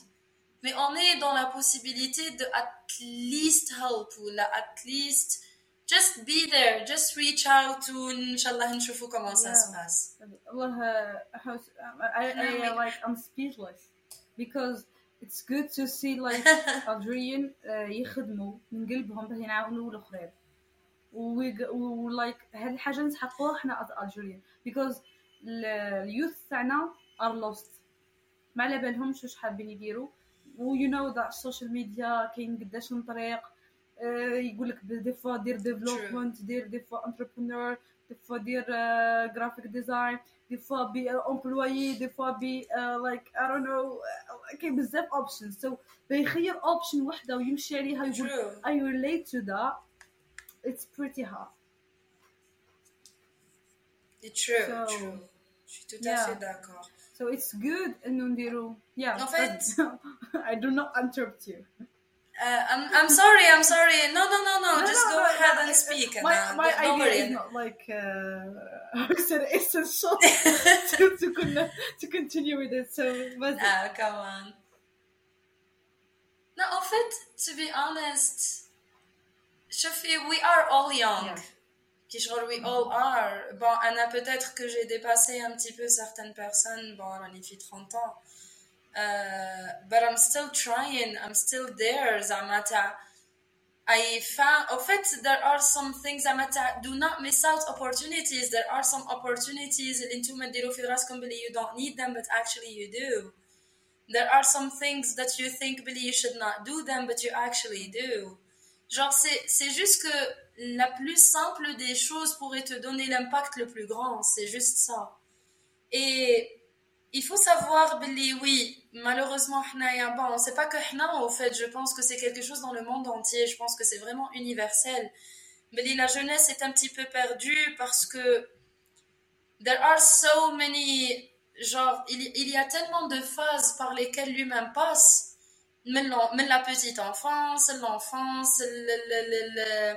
S2: mais on est dans la possibilité de at least help ou la at least just be there just reach out to inshallah نشوفوا comment ça se passe
S1: والله I, I, I like I'm speechless because it's good to see like Algerian يخدموا من قلبهم باش يعاونوا الأخرين. و like هاد الحاجة نسحقوها إحنا Algerian. Because اليوث تاعنا are lost. ما على بالهمش واش حابين يديروا. و يو نو ذا السوشيال ميديا كاين قداش من طريق. يقول لك دي فوا دير ديفلوبمنت دير دي فوا انتربرونور دي فوا دير جرافيك ديزاين دي فوا بي امبلويي دي فوا بي لايك اي دون نو كاين بزاف اوبشنز سو بيخير اوبشن وحده ويمشي عليها يقول اي ريليت تو ذا it's pretty hard
S2: It's true, so, true. Je suis tout à fait d'accord.
S1: So it's good انه نديرو yeah
S2: en fait
S1: I do not interrupt you
S2: Uh, I'm, I'm sorry I'm sorry no no no no, no just no, go no, ahead and speak
S1: my, my idea worry. is not like uh, said essential to, to, to continue with it so
S2: ah, come on no en fait to be honest Shafi, we are all young yeah we all are. Bon, Anna, peut-être que j'ai dépassé un petit peu certaines personnes. Bon, on y fait 30 ans. Uh, but I'm still trying. I'm still there. Zamata. I found, en fait, there are some things, Zamata, do not miss out opportunities. There are some opportunities you don't need them, but actually you do. There are some things that you think Billy you should not do them, but you actually do. Genre, c'est juste que la plus simple des choses pourrait te donner l'impact le plus grand. C'est juste ça. Et il faut savoir, Billy, oui, malheureusement, bon, c'est pas que Hna, au fait, je pense que c'est quelque chose dans le monde entier, je pense que c'est vraiment universel. Billy, la jeunesse est un petit peu perdue parce que there are so many, genre, il, il y a tellement de phases par lesquelles lui-même passe, même la petite enfance, l'enfance, le,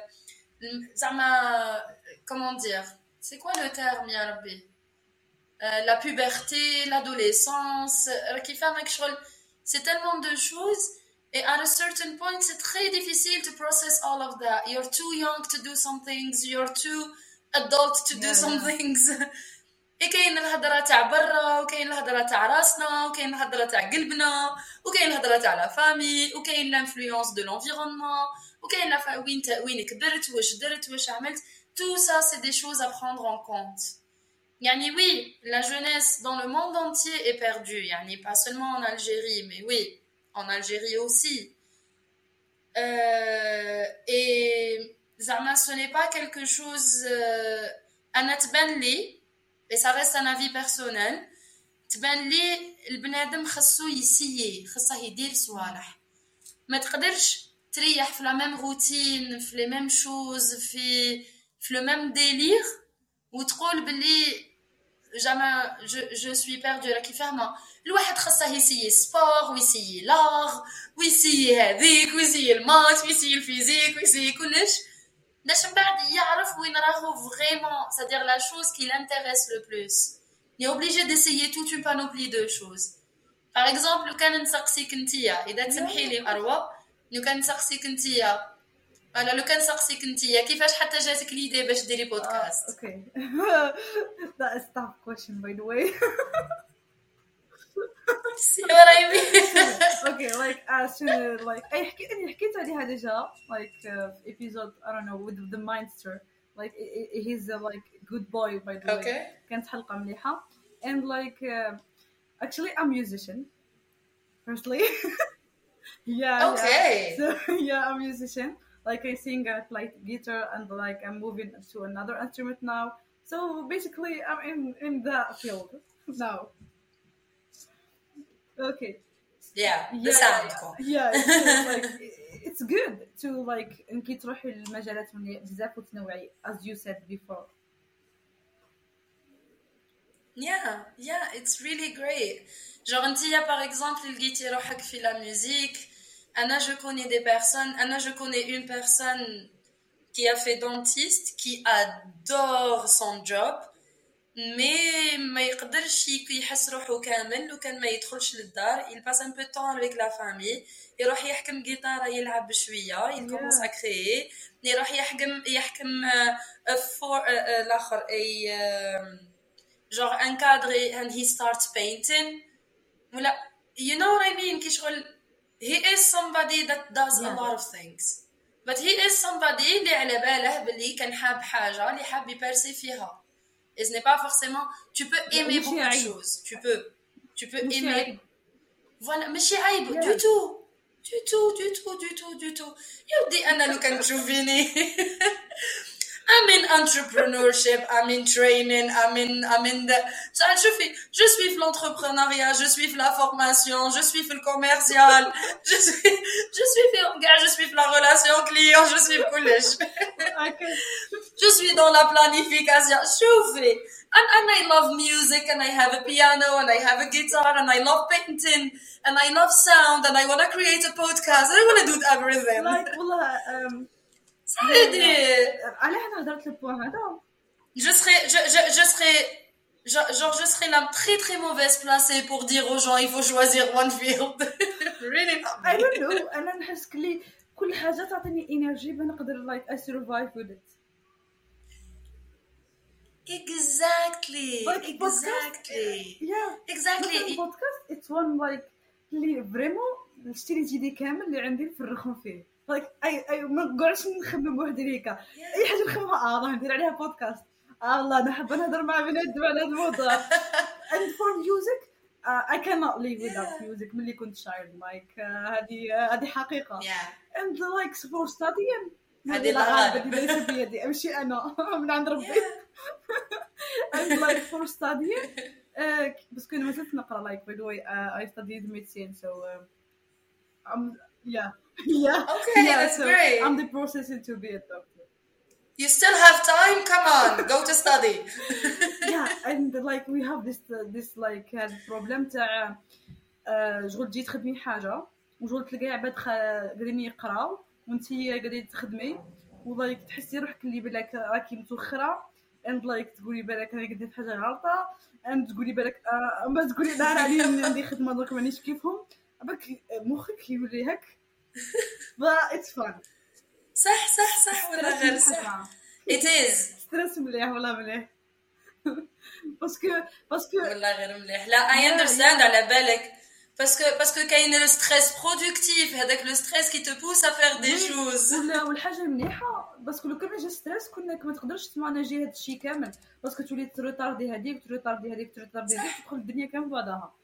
S2: le, comment dire, c'est quoi le terme, Yarbi? la puberté, l'adolescence, euh, c'est tellement de choses et à un certain point c'est très difficile to process all of that. You're too young to do some things, you're too adult to do some things. et كاين الهضره تاع برا وكاين الهضره تاع راسنا وكاين الهضره تاع قلبنا وكاين الهضره تاع لا فامي وكاين لانفلونس دو لونفيرونمون وكاين وين وين كبرت واش درت واش عملت tout ça c'est des choses à prendre en compte Yani oui, la jeunesse dans le monde entier est perdue. Yani pas seulement en Algérie, mais oui, en Algérie aussi. Euh, et Zama, ce n'est pas quelque chose à euh, et ça reste un avis personnel. تبان لي البنادم خصو يسيي خصه يدير صوالح ما تقدرش تريح في لا ميم روتين في لي ميم شوز في في لو ميم ديلير وتقول باللي jamais je, je suis perdue là كيفاهمة الواحد خاصه يسيي سبور ويسيي لاغ ويسيي هذيك ويسيي المات ويسيي الفيزيك ويسيي كلش باش من بعد يعرف وين راهو فريمون c'est-à-dire la chose qui l'intéresse le plus il est obligé d'essayer toute une panoplie de choses par exemple لو كان نسقسيك نتيا اذا تسمحي لي اروى لو كان نسقسيك نتيا أنا لو كان سقسيك أنت كيفاش حتى جاتك ليدي باش ديري
S1: آه، بودكاست أوكي. ذا ستوب كويشن باي ذا
S2: واي سي وات اي
S1: مين أوكي لايك شنو لايك أي حكيت أني حكيت عليها ديجا لايك في ايبيزود اي دون نو وذ ذا ماينستر لايك لايك جود بوي باي ذا
S2: واي
S1: كانت حلقة مليحة. Uh, yeah
S2: okay.
S1: Yeah. so yeah I'm musician. like I sing, I play guitar, and like I'm moving to another instrument now. So basically, I'm in in that field now. Okay.
S2: Yeah, the yeah, sound.
S1: Yeah, yeah it's, like it's good to like انكي تروحي للمجالات بزاف وتنوعي as you said before.
S2: Yeah, yeah, it's really great. Genre, انت par exemple لقيتي روحك في la musique Anna, je connais des personnes. Anna, je connais une personne qui a fait dentiste, qui adore son job, mais ما يقدرش يحس روحه كامل لو كان ما يدخلش للدار il passe un peu de temps avec la famille يروح يحكم جيتارة يلعب بشوية il commence à créer يروح يحكم يحكم for الاخر اي genre un cadre and he starts painting ولا you know what I mean كي شغل he is somebody that does yeah. a lot of things but he is somebody اللي على باله باللي كان حاب حاجه اللي حاب يبرسي فيها et ce n'est pas forcément tu peux aimer beaucoup de choses tu peux tu peux aimer voilà ماشي عيب yeah. du tout du tout du tout du tout du tout يودي انا لو كان تشوفيني I'm in entrepreneurship, I'm in training, I'm in, I'm in the... je suis, je suis l'entrepreneuriat, je suis la formation, je suis le commercial, je suis, je suis gars, je suis la relation client, je suis collège. je suis dans la planification, je fais. And, and I love music and I have a piano and I have a guitar and I love painting and I love sound and I want to create a podcast and I want to do everything.
S1: Like, well, um,
S2: je serais, je, je, je serais, genre, je serais la très très mauvaise placée pour dire aux gens il faut choisir one field.
S1: really not. I don't know. أنا نحس كلي كل حاجة تعطيني إنرجي بنقدر like I survive with it.
S2: Exactly. Like exactly.
S1: yeah.
S2: Exactly.
S1: podcast it's one like اللي فريمون شتي لي جيدي كامل اللي عندي نفرغهم فيه. اي اي ما نقعدش نخمم وحدي ليكا أي حاجة نخممها آه راه ندير عليها بودكاست آه والله أنا حابه نهضر مع بنادم على هذا الموضوع اند فور ميوزك اي كانوت ليف without ميوزك ملي كنت شايلد لايك آه، هذه آه،
S2: هذه
S1: حقيقة. اند لايك فور ستادي
S2: هذه يعني الغرب
S1: ليس بيدي. أمشي أنا. من عند ربي. اند لايك فور ستادي بس كنت مازلت نقرأ لايك باي ذا واي اي ستاديد ميديسين سو يا yeah
S2: Okay,
S1: yeah
S2: that's
S1: so
S2: great.
S1: I'm the processing to be a doctor
S2: You still have time? Come on, go to study.
S1: yeah and like we have this uh, this like uh, problem تاع uh, شغل تجي تخدمي حاجة وشغل تلقاي عباد قاعدين يقراو وانت قاعدين تخدمي ولايك تحسي روحك اللي بالك راكي متوخرة اند لايك تقولي بالك أنا قديت حاجة غلطة اند تقولي بالك آه ما تقولي لا علي عندي خدمة درك مانيش كيفهم بالك مخك يولي هك با اتس فان
S2: صح صح صح ولا غير؟ صح. It is.
S1: ستريس مليح والله مليح؟ باسكو باسكو
S2: والله غير مليح. لا I understand على بالك. باسكو باسكو كاين لو ستريس برودكتيف هذاك لو ستريس كي à faire des
S1: Oui.
S2: choses.
S1: ولا والحاجة المليحه باسكو لو كان ما جا ستريس كنا ما تقدرش تماناجي هذا الشيء كامل. باسكو تولي تروطاردي هذيك تروطاردي هذيك تروطاردي هذيك تدخل الدنيا كامل بعضها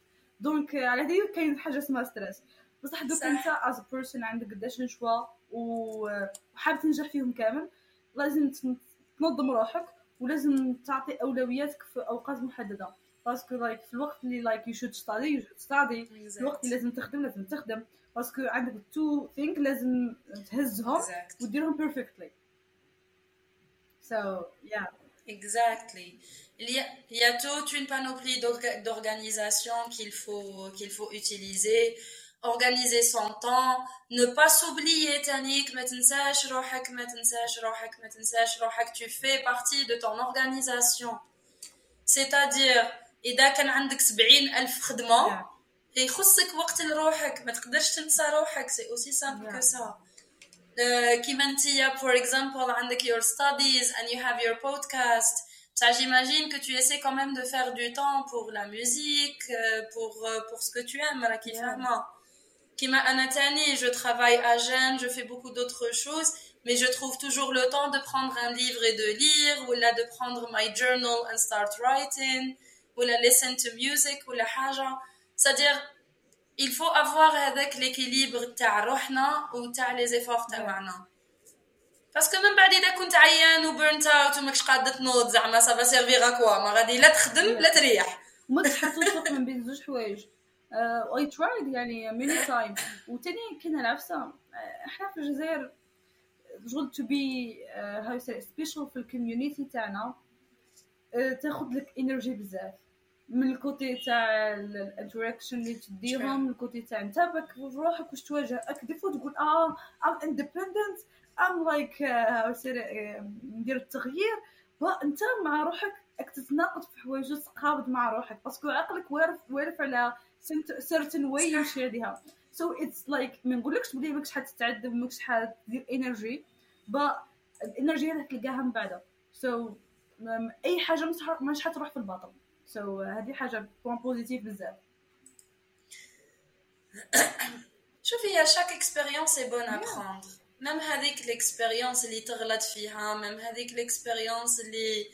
S1: دونك على هذه كاين حاجة اسمها ستريس بصح دوك. انت از بيرسون عندك قداش نشوا و- وحاب تنجح فيهم كامل لازم تن- تنظم روحك ولازم تعطي أولوياتك في أوقات محددة باسكو لايك في الوقت اللي لايك يو شود ستادي ستادي في الوقت اللي لازم تخدم لازم تخدم باسكو عندك تو ثينك لازم تهزهم
S2: Exact.
S1: وديرهم بيرفكتلي so yeah
S2: Exactly. Il y a, il y a toute une panoplie d'orga- d'organisation qu'il faut, qu'il faut utiliser. Organiser son temps, ne pas s'oublier, Tanik, ما تنساش روحك, ما تنساش روحك, ما تنساش روحك. Tu fais partie de ton organisation. C'est-à-dire, إذا كان عندك سبعين ألف خدمة,
S1: Yeah.
S2: يخصك وقت لروحك ما تقدرش تنسى روحك سي اوسي سامبل
S1: Yeah.
S2: كو سا آه، كيما انتيا for example عندك your studies and you have your podcast ça j'imagine que tu essaies quand même de faire du temps pour la musique euh, pour euh, pour ce que tu aimes راكي
S1: Yeah.
S2: فاهمة كيما انا تاني je travaille à Gênes je fais beaucoup d'autres choses mais je trouve toujours le temps de prendre un livre et de lire ou là de prendre my journal and start writing ou la listen to music ou la حاجة c'est-à-dire il faut avoir هذاك l'équilibre تاع روحنا وتاع les efforts تاعنا باسكو من بعد اذا كنت عيان وبرنت اوت وماكش قاعده تنوض زعما سافا سيرفيغ كوا ما غادي لا تخدم لا تريح
S1: وما تحط توفق من بين زوج حوايج اي ترايد يعني ميني تايم وتاني كاين العفسه آه، إحنا في الجزائر شغل تو بي هاو سبيشال في الكوميونيتي تاعنا. آه، تاخذ لك انرجي بزاف. من الكوتي تاع الانتراكشن اللي تديهم الكوتي تاع انت في روحك واش تواجه. اك ديفو تقول آه ام اندبندنت ام لايك ندير التغيير. با أنت مع روحك راك تتناقض في حوايج تقابض مع روحك. باسكو عقلك وارف وارف على certain way يمشي عليها so it's like ما نقولكش بلي ماكش حتتعذب ماكش حتدير انرجي با الانرجي هذاك تلقاها من بعد so أي حاجة مش حتروح في الباطل so هذه حاجة بوان بوزيتيف بزاف.
S2: شوفي يا expérience est bonne à prendre. Même هذيك l'expérience اللي تغلط فيها même هذيك l'expérience اللي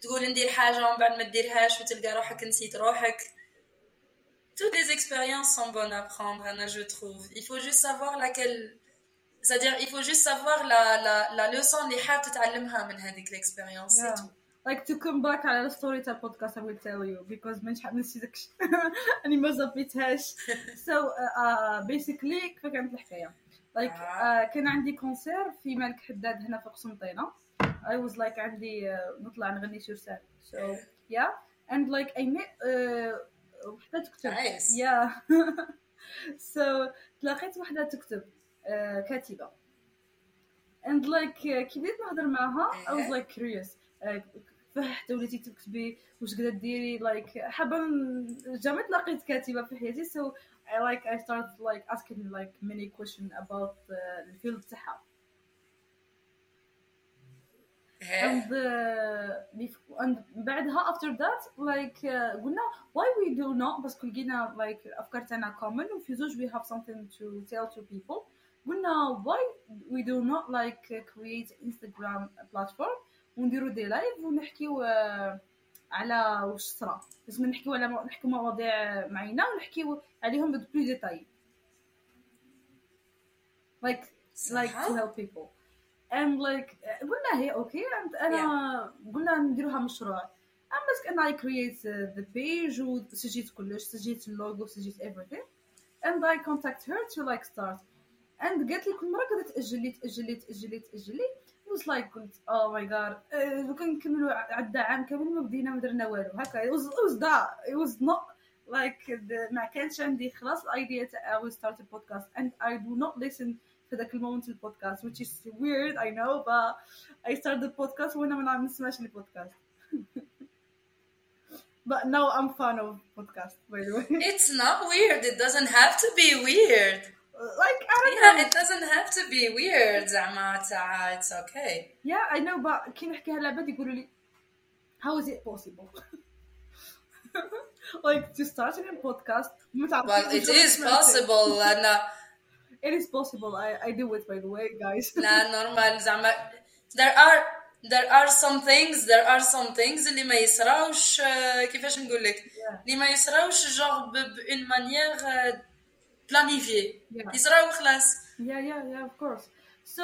S2: تقول ندير حاجة ومن بعد ما تديرهاش وتلقى روحك نسيت روحك. toutes les expériences sont bonnes à prendre Anna je trouve il faut juste savoir laquelle c'est-à-dire il faut juste savoir la, la, la leçon اللي حاب تتعلمها من هذيك l'expérience c'est
S1: Yeah.
S2: tout
S1: like to come back على الستوري تاع البودكاست I will tell you because ما شحال نسيتكش اني ما زبيتهاش so uh, uh, basically كيف كانت الحكايه like uh, كان عندي كونسير في مالك حداد هنا في قسنطينه I was like عندي uh, نطلع نغني sur scène so yeah and like I met uh, وحدة تكتب.
S2: عايز
S1: يا سو تلاقيت وحدة تكتب آه، كاتبة. اند لايك كي بديت نهضر معاها اي واز لايك كريوس فحت وليتي تكتبي؟ واش قد ديري؟ لايك حابة جامد لقيت كاتبة في حياتي. سو اي لايك اي ستارت لايك asking لايك ميني كويشن اباوت الفيلد تاعها. And uh, and بعدها after that like uh, قلنا why we do not بس لقينا like الافكار تاعنا common وفي زوج we have something to tell to people قلنا why we do not like uh, create Instagram platform ونديرو دي لايف ونحكيو uh, على واش صرا لازم نحكيو على نحكيو مواضيع معينه ونحكيو عليهم بلو ديتاي like like to help people and like قلنا هي أوكي and أنا قلنا نديروها مشروع. ام باسكو أنا اي كرييت ذا بيج وسجلت كلش سجلت اللوغو سجلت everything. And I contact her to like start. And قالت لي كل مرة قاعدة تاجل لي تاجل لي تاجل لي تاجل لي was like قلت oh my god لو كان نكملوا عدى عام كامل ما بدينا ما درنا والو. هكا it was it was that it was not like the, ما كانش عندي خلاص الايديا تاع I will start a podcast. And I do not listen في ذاك المومنت البودكاست which is weird I know but I started the podcast وانا ما نسمعش البودكاست but now I'm fan of podcast by the way
S2: It's not weird. It doesn't have to be weird.
S1: like I don't
S2: Yeah,
S1: know
S2: it doesn't have to be weird. زعما تاع it's okay.
S1: yeah I know but كي نحكيها لعباد يقولوا لي how is it possible like to start a podcast ما تعرفش
S2: Well, it
S1: وش راح
S2: is
S1: تسمع فيه.
S2: possible. لأن
S1: it is possible I, I do it by the way guys
S2: لا normal زعما there are there are some things there are some things اللي ما يصراوش آه، كيفاش نقول لك
S1: Yeah.
S2: اللي ما يصراوش جوغ بون مانيير بلانيفي
S1: Yeah.
S2: يصراو خلاص
S1: yeah yeah yeah of course so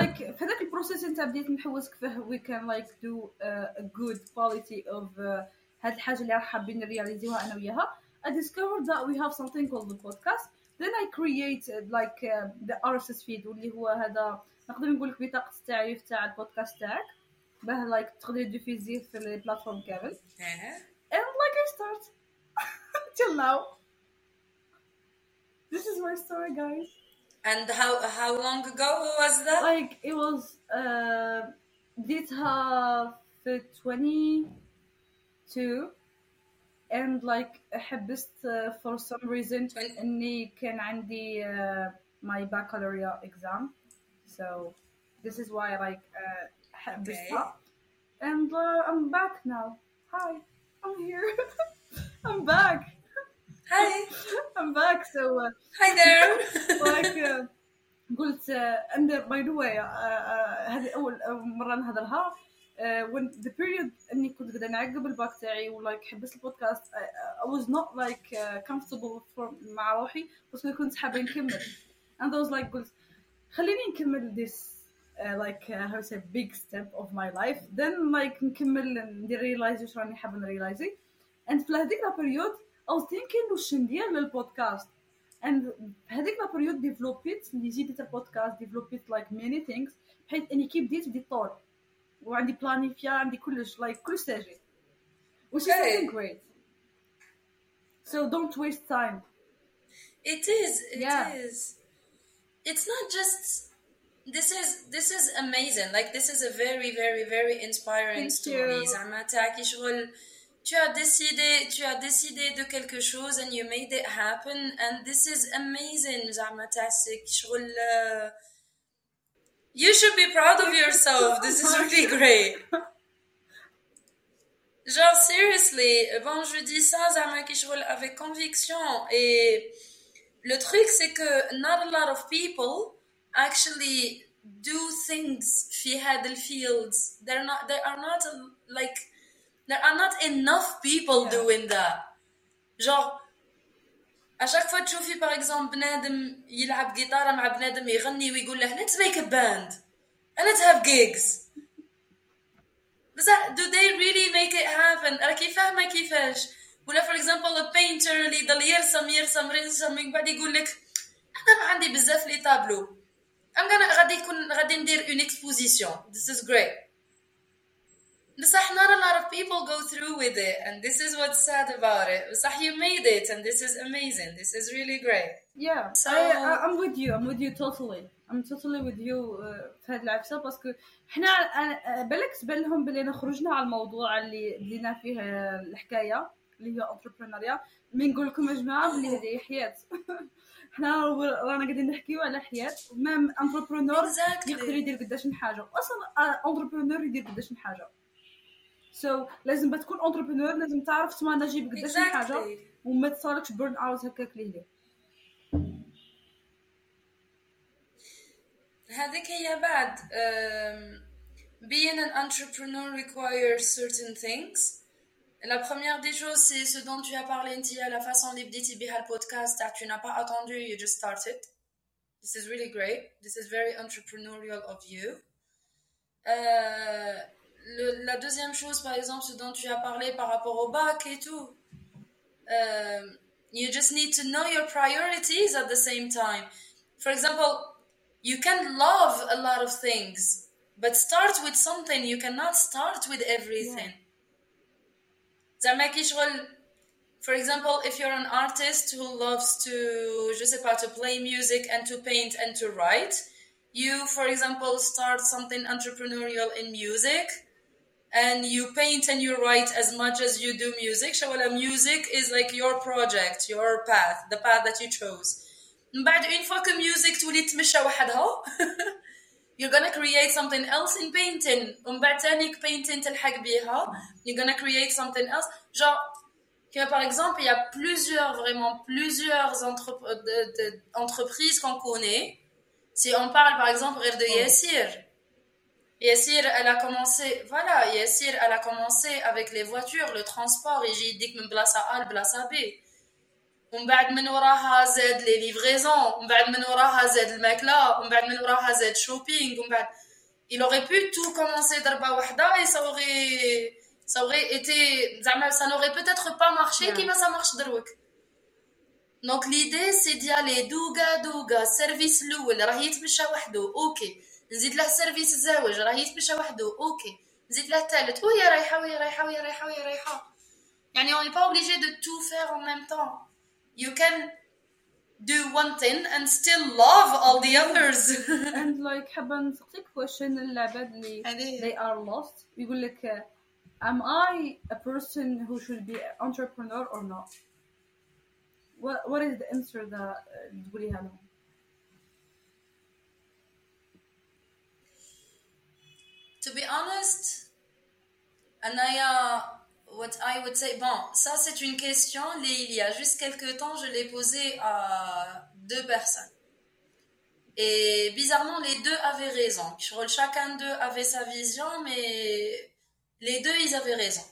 S1: like في هذاك البروسيس انت بديت نحوس كيفاه we can like do uh, a good quality of uh, هاد الحاجه اللي راح حابين نرياليزيوها انا وياها I discovered that we have something called the podcast then I created like uh, the RSS feed واللي هو هذا نقدر نقول لك بطاقه التعريف تاع البودكاست تاعك باه like تقدر تديفيزيه في البلاتفورم كامل and like I start till now this is my story guys
S2: and how how long ago was that
S1: like it was uh بديتها في 22 and like حبست uh, for some reason
S2: Twen-
S1: اني كان عندي uh, my baccalaureate exam so this is why like uh, حبستها and uh, I'm back now hi I'm here I'm back
S2: hi
S1: I'm back so uh,
S2: hi there
S1: like uh, قلت uh, and uh, by the way uh, uh, هذه اول أول مره نهضرها uh, when the period اني كنت قاعده نعقب الباك تاعي ولايك حبست البودكاست I, I was not like uh, comfortable for مع روحي بس كنت حابه نكمل and I was like قلت خليني نكمل this uh, like uh, how to say big step of my life then like نكمل ندير ريلايز واش راني حابه نريلايزي and في هذيك لا period I was thinking واش ندير للبودكاست and هذيك لا period ديفلوبيت اللي جيت البودكاست ديفلوبيت like many things بحيث اني كي بديت بديت طول وعندي بلانيفيا عندي كلش like كلش ساجي which is
S2: Okay.
S1: something great so don't waste time
S2: It is. It is.
S1: Yeah.
S2: It's not just. This is this is amazing. Like this is a very very very inspiring
S1: Thank
S2: story.
S1: you.
S2: زعما تاعك شغل tu as décidé tu as décidé de quelque chose and you made it happen and this is amazing زعما تاعك شغل uh, you should be proud of yourself. This is really great. Genre, seriously, bon, je dis ça, زعما كي شغل avec conviction. Et le truc, c'est que not a lot of people actually do things في هاد الfields. They're not, there are not, like, there are not enough people
S1: Yeah.
S2: doing that. Genre, chaque fois تشوفي par exemple بنادم يلعب جيتارة مع بنادم يغني ويقول له let's make a band. And let's have gigs. بصح do they really make it happen? راكي فاهمة كيفاش ولا example a painter اللي يضل يرسم يرسم يرسم من بعد يقول لك أنا ما عندي بزاف لي تابلو gonna غادي يكون غادي ندير une exposition. This is great. بصح not a lot of people go through with it and this is what's sad about it. بصح you made it and this is amazing. This is really great.
S1: Yeah,
S2: So-
S1: I, I'm with you. I'm with you totally. I'm totally with you uh, في هاد العفسة باسكو حنا بالك تبان لهم بلي خرجنا على الموضوع اللي بدينا فيه الحكاية اللي هي entrepreneurial مي نقول لكم يا جماعة بلي هذه حياة. حنا رانا قاعدين نحكيو على حياة. مام انتربرونور. يقدر يدير قداش من حاجة. أصلا انتربرونور يدير قداش من حاجة. سو so, لازم تكون انتربرونور لازم تعرف تمانجي بقداش
S2: exactly
S1: وما تصالكش بيرن اوت هكاك ليه
S2: هذيك هي بعد um, being an entrepreneur requires certain things la première des choses c'est ce dont tu as parlé Ntia, la façon dont tu le podcast tu n'as pas attendu you just started this is really great this is very entrepreneurial of you Euh, la deuxième chose, par exemple, ce dont tu as parlé par rapport au bac et tout, euh, you just need to know your priorities at the same time. For example, you can love a lot of things, but start with something. You cannot start with everything. For example, if you're an artist who loves to, je sais pas, to play music and to paint and to write, you, for example, start something entrepreneurial in music and you paint and you write as much as you do music شغل music is like your project your path the path that you chose من بعد une fois que music تولي تمشى وحدها you're gonna create something else in painting ومن بعد تاني painting تلحق بيها you're gonna create something else genre que par exemple il y a plusieurs vraiment plusieurs entrep- de- de- entreprises qu'on connaît si on parle par exemple غير de Yassir Yassir elle a commencé voilà Yassir elle a commencé avec les voitures le transport يجي يديك من بلاصة A لبلاصة B ومن بعد من وراها زاد لي ليفريزون ومن بعد من وراها زاد الماكله ومن بعد من وراها زاد شوبينغ ومن بعد il aurait pu tout commencer ضربه واحده et ça aurait ça aurait été زعما ça n'aurait peut-être pas marché
S1: Yeah.
S2: كيما ça marche دروك دونك ليدي سي دي الي دوغا دوغا السيرفيس الاول راه يتمشى وحده اوكي نزيد له السيرفيس الزواج راه يتمشى وحده أوكي نزيد له الثالث وهي رايحه وهي رايحه وهي رايحه وهي رايحه يعني on n'est pas obligé de tout faire en même temps you can do one thing and still love all the others
S1: and like حابه نسقسيك question العباد اللي they are lost يقول لك uh, am I a person who should be an entrepreneur or not what, what is the answer that uh, تقوليها لهم
S2: To be honest, Anaya, what I would say, bon, ça c'est une question, il y a juste quelques temps, je l'ai posée à deux personnes. Et bizarrement, les deux avaient raison. Chacun d'eux avait sa vision, mais les deux, ils avaient raison.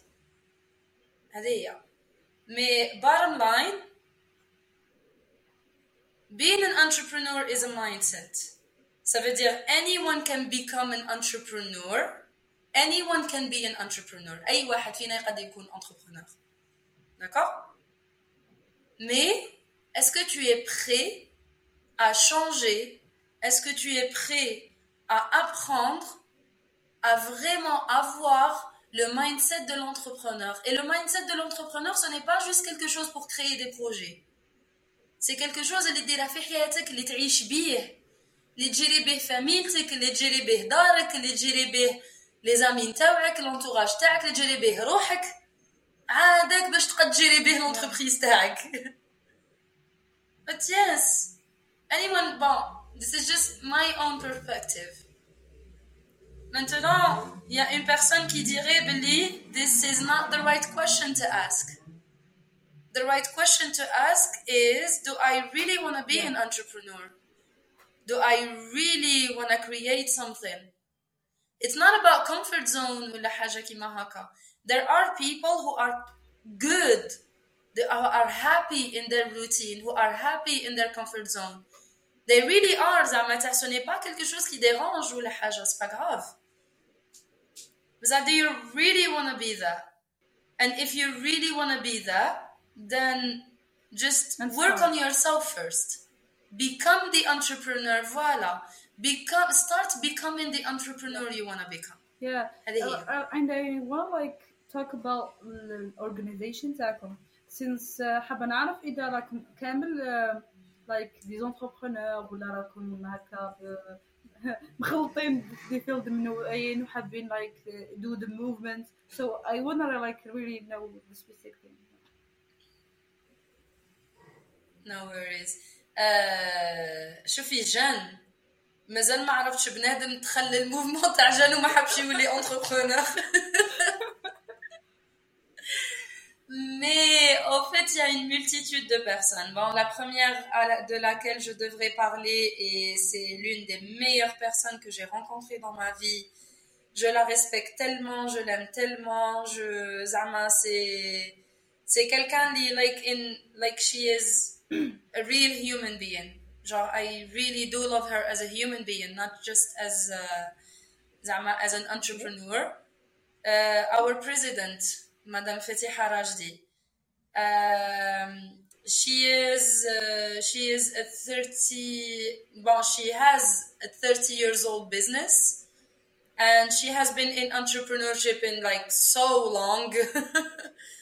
S2: Mais bottom line, being an entrepreneur is a mindset. Ça veut dire anyone can become an entrepreneur. Anyone can be an entrepreneur. أي واحد فينا يقدر يكون entrepreneur. D'accord Mais est-ce que tu es prêt à changer Est-ce que tu es prêt à apprendre à vraiment avoir le mindset de l'entrepreneur Et le mindset de l'entrepreneur, ce n'est pas juste quelque chose pour créer des projets. C'est quelque chose اللي ديرها في حياتك اللي تجري به فاميلتك اللي تجري به دارك اللي تجري به لي زامي نتاوعك لونتوراج تاعك اللي تجري به روحك عادك باش تقد تجري به لونتربريز تاعك but yes anyone bon this is just my own perspective maintenant il y a une personne qui dirait Billy this is not the right question to ask the right question to ask is do I really want to be an entrepreneur do I really want to create something it's not about comfort zone ولا حاجة كيما هكا there are people who are good they are, are happy in their routine who are happy in their comfort zone they really are زعما تاع ce n'est pas quelque chose qui dérange ولا حاجة c'est pas grave but that do you really want to be that and if you really want to be that then just
S1: That's
S2: work
S1: fine.
S2: on yourself first become the entrepreneur voila become start becoming the entrepreneur you want to become
S1: yeah
S2: هذه
S1: uh,
S2: هي.
S1: uh, and I want like talk about the organization تاعكم since uh, حابة نعرف إذا راكم كامل uh, like des entrepreneurs ولا راكم هكا ب- مخلطين في field منوعين وحابين like uh, do the movement so I wanna like really know the specific thing
S2: No worries. آه شوفي جان مازال ما عرفتش بنادم دخل الموفمون تاع جان وما حبش يولي انتربرونور Mais au fait, il y a une multitude de personnes. Bon, la première à la- de laquelle je devrais parler, et c'est l'une des meilleures personnes que j'ai rencontrées dans ma vie. Je la respecte tellement, je l'aime tellement, je, Zama, c'est, c'est quelqu'un qui, like, in, like, she is a real human being. I really do love her as a human being, not just as uh, a, as an entrepreneur. Uh, our president, Madame Fatiha Rajdi, um, she is uh, she is a 30 well she has a 30 years old business and she has been in entrepreneurship in like so long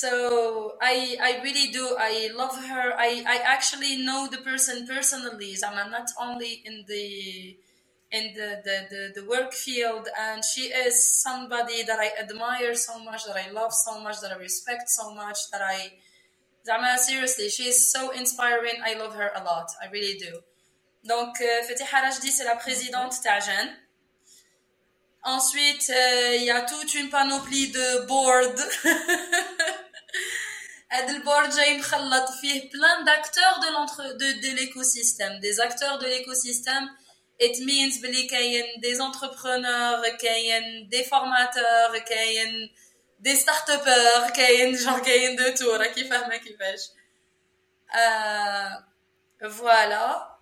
S2: so i i really do i love her i i actually know the person personally i'm not only in the in the, the, the, the work field and she is somebody that i admire so much that i love so much that i respect so much that i Zama, seriously, she is so inspiring. I love her a lot. I really do. Donc, euh, Fatiha Rajdi, c'est la présidente Tajan. Ensuite, euh, il y a toute une panoplie de board. هذا البورد جاي مخلط فيه plein d'acteurs de l'entre de, de l'écosystème des acteurs de l'écosystème it means بلي كاين des entrepreneurs كاين des formateurs كاين des start-upers كاين genre كاين de tout راكي فاهمه كيفاش euh, voilà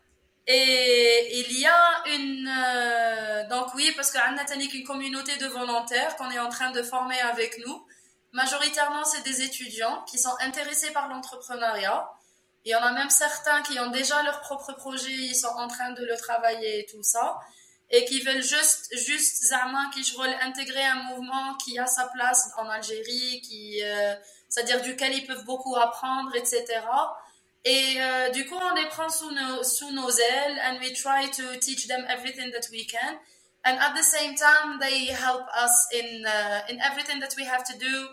S2: et il y a une euh, donc oui parce que Anna Tanik une communauté de volontaires qu'on est en train de former avec nous majoritairement c'est des étudiants qui sont intéressés par l'entrepreneuriat il y en a même certains qui ont déjà leur propre projet ils sont en train de le travailler et tout ça et qui veulent juste, juste Zama, qui veulent intégrer un mouvement qui a sa place en Algérie, qui, euh, c'est-à-dire duquel ils peuvent beaucoup apprendre, etc. Et euh, du coup, on les prend sous nos, sous nos ailes and we try to teach them everything that we can. And at the same time, they help us in, uh, in everything that we have to do.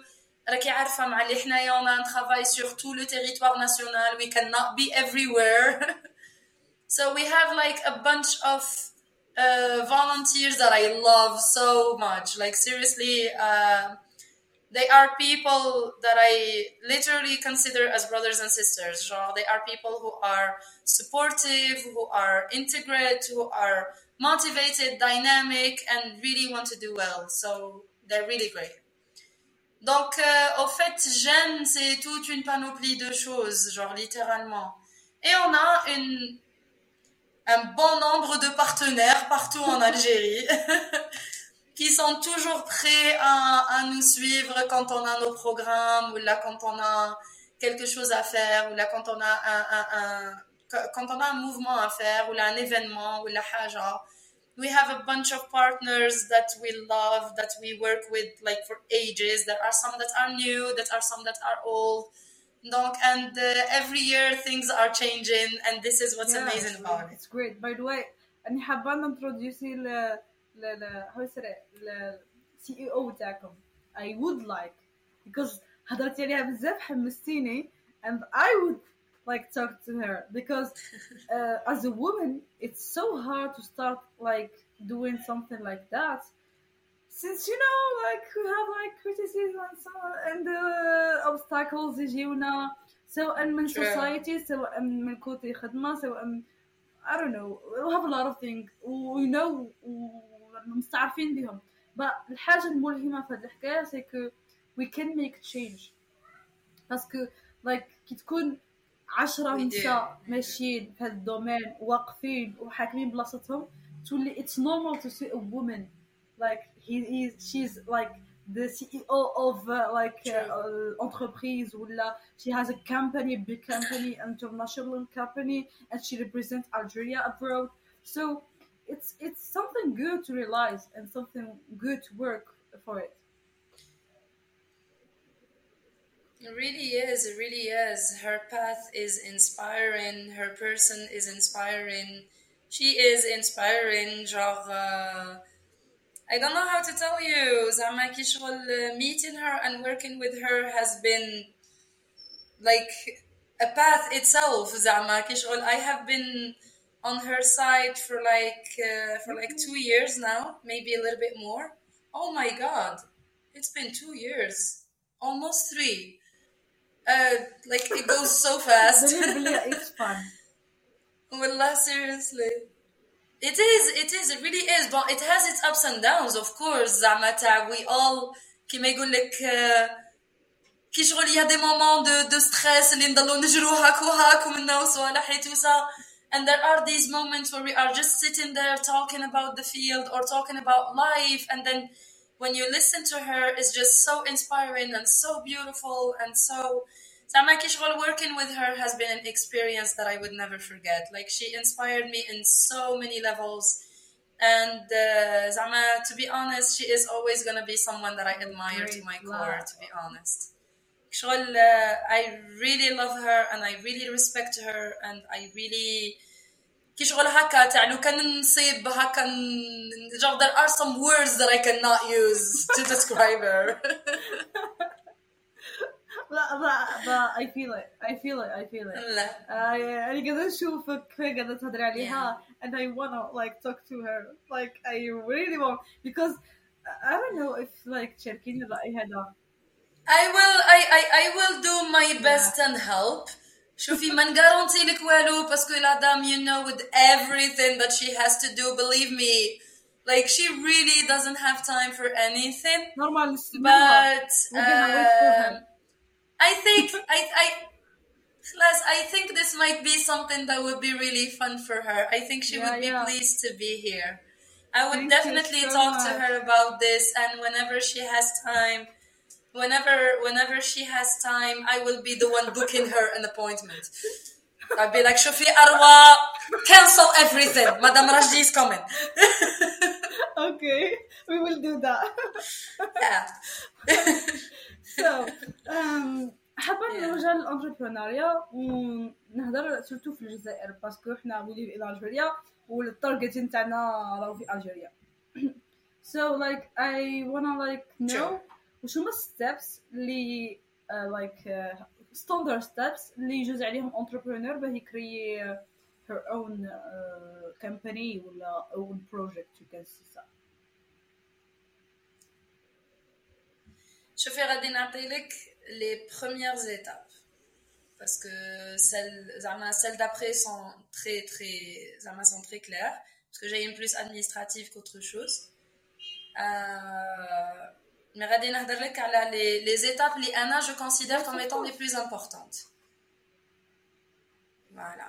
S2: راكي عارفة مع اللي حنايا on a un travail sur tout le territoire national. We cannot be everywhere. so we have like a bunch of uh, volunteers that I love so much. Like seriously, uh, they are people that I literally consider as brothers and sisters. Genre, they are people who are supportive, who are integrate, who are motivated, dynamic, and really want to do well. So they're really great. Donc, euh, au fait, j'aime, c'est toute une panoplie de choses, genre littéralement. Et on a un bon nombre de partenaires partout en Algérie qui sont toujours prêts à, nous suivre quand on a nos programmes ou là quand on a quelque chose à faire ou là quand on a un, quand on a un mouvement à faire ou là un événement ou la haja. We have a bunch of partners that we love, that we work with like for ages. There are some that are new, that are some that are old. Donc, and uh, every year things are changing, and this is what's
S1: Yeah,
S2: amazing
S1: it's,
S2: about it.
S1: it's great. By the way, أنا حابة نintroduce ل ل ل how you say it ل CEO تاعكم. I would like because هضرتي عليها بزاف حمستيني and I would like talk to her because uh, as a woman it's so hard to start like doing something like that since you know like we have like criticism and so and uh, obstacles يجيونا سواء من
S2: True.
S1: society سواء من كوتي خدمة سواء من I don't know we have a lot of things we know ومستعرفين بهم but الحاجة الملهمة في هذه الحكاية c'est que we can make change باسكو like كي تكون عشرة
S2: We do.
S1: نساء ماشيين في هذا الدومين واقفين وحاكمين بلاصتهم تولي it's normal to see a woman like he is she's like the CEO of uh, like uh, uh, entreprise ولا she has a company big company international company and she represents Algeria abroad so it's it's something good to realize and something good to work for it
S2: It really is. It really is. Her path is inspiring. Her person is inspiring. She is inspiring. Genre, uh, I don't know how to tell you. زعما كي شغل meeting her and working with her has been like a path itself. زعما كي شغل I have been on her side for like uh, for like two years now, maybe a little bit more. Oh my god, it's been two years, almost three. Uh, like it goes so fast.
S1: believe me it's fun
S2: Wallah, seriously. It is, it is, it really is, but it has its ups and downs, of course. زعما تاع we all كيما يقول لك uh, كي شغل يا دي مومون دو دو ستريس اللي نضلوا نجروا هاك وهاك ومنا وصوالح et tout ça. And there are these moments where we are just sitting there talking about the field or talking about life and then when you listen to her is just so inspiring and so beautiful and so Sama Kishwal working with her has been an experience that I would never forget. Like she inspired me in so many levels. And uh, Zama, to be honest, she is always going to be someone that I admire Great to my core, to be honest. Kishwal, uh, I really love her and I really respect her and I really كي شغل هكا تاع لو كان نصيب هكا genre there are some words that I cannot use to describe her
S1: لا لا لا I feel it I feel it I feel it
S2: لا
S1: آه، أنا قاعدة أشوفك قاعدة تهضري عليها and I wanna like talk to her like I really want because I don't know if like تشاركيني الرأي هذا
S2: I will I, I, I will do my best and help شوفي ما نغارونتي لك والو باسكو لا دام you know with everything that she has to do believe me like she really doesn't have time for anything
S1: normal نستناها
S2: but
S1: We're gonna wait for her.
S2: um, I think I I خلاص I think this might be something that would be really fun for her. I think she
S1: Yeah,
S2: would be
S1: yeah.
S2: pleased to be here. I would
S1: Thank you
S2: definitely
S1: so
S2: talk to
S1: much.
S2: her about this and whenever she has time whenever whenever she has time I will be the one booking her an appointment. I'll be like شوفي أروى cancel everything. Madame Rajdi is coming.
S1: okay we will do that
S2: yeah.
S1: so um, حابه
S2: Yeah.
S1: نرجع للانتربرونيا ونهضر سورتو في الجزائر باسكو حنا ولي في الجيريا والتارجت نتاعنا راهو في الجيريا so like I wanna like know
S2: Sure.
S1: وش هما steps اللي uh, like uh, standard steps اللي يجوز عليهم entrepreneur باه يكري her own uh, company ولا own project you can say ça
S2: شوفي غادي نعطي لك les premières étapes parce que celles زعما celles d'après sont très très زعما sont très claires parce que j'ai une plus administrative qu'autre chose euh, mais غادي نهضر لك على les, les étapes اللي انا je considère comme étant les plus importantes voilà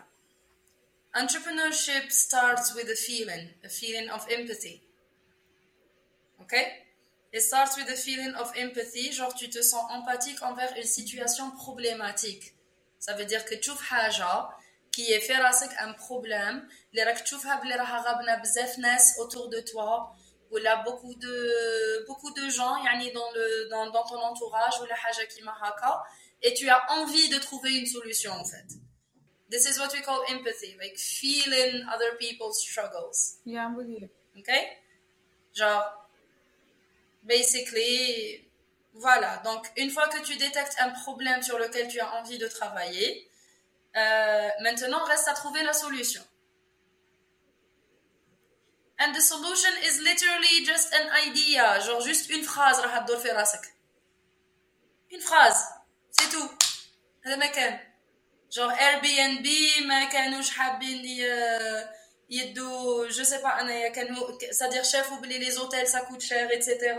S2: entrepreneurship starts with a feeling a feeling of empathy okay It starts with a feeling of empathy, genre tu te sens empathique envers une situation problématique. Ça veut dire que tu حاجة qui est fait راسك un problème اللي راك تشوفها بلي راها غابنا بزاف ناس autour de toi ou là beaucoup de beaucoup de gens yani dans le dans, ton entourage ou la haja qui maraka et tu as envie de trouver une solution en fait. This is what we call empathy like feeling other people's struggles.
S1: Yeah
S2: okay genre basically voilà. Donc une fois que tu détectes un problème sur lequel tu as envie de travailler euh, maintenant reste à trouver la solution And the solution is literally just an idea. Genre, juste une phrase, راح تدور في راسك. Une phrase. C'est tout. هذا ما كان. genre Airbnb ما كانوش حابين ي- يدوا je sais pas انايا كانوا c'est-à-dire شافوا بلي les hôtels ça coûte cher etc